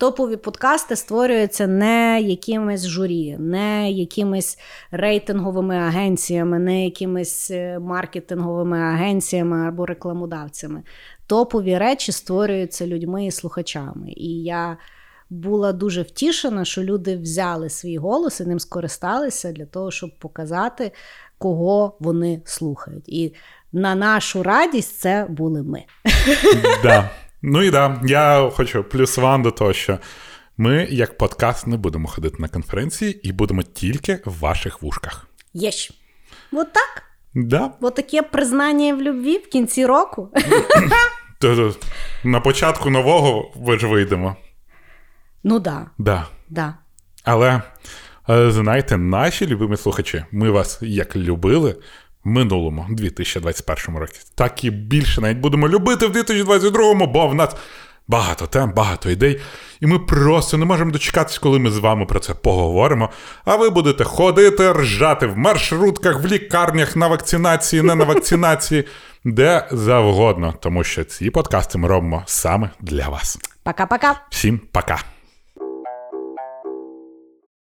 топові подкасти створюються не якимись журі, не якимись рейтинговими агенціями, не якимись е, маркетинговими агенціями або рекламодавцями. Топові речі створюються людьми і слухачами. І я була дуже втішена, що люди взяли свій голос і ним скористалися для того, щоб показати, кого вони слухають. І на нашу радість це були ми. Да. Ну і да, я хочу плюс ван до того, що ми, як подкаст, не будемо ходити на конференції і будемо тільки в ваших вушках. Єщ. От так. Да. От таке признання в любві в кінці року. На початку нового ви ж вийдемо. Ну да, Да. да. Але е, знаєте, наші любимі слухачі, ми вас як любили в минулому 2021 році, так і більше навіть будемо любити в 2022, бо в нас багато тем, багато ідей. І ми просто не можемо дочекатись, коли ми з вами про це поговоримо. А ви будете ходити, ржати в маршрутках, в лікарнях, на вакцинації, не на вакцинації, де завгодно, тому що ці подкасти ми робимо саме для вас. Пока-пока. Всім пока!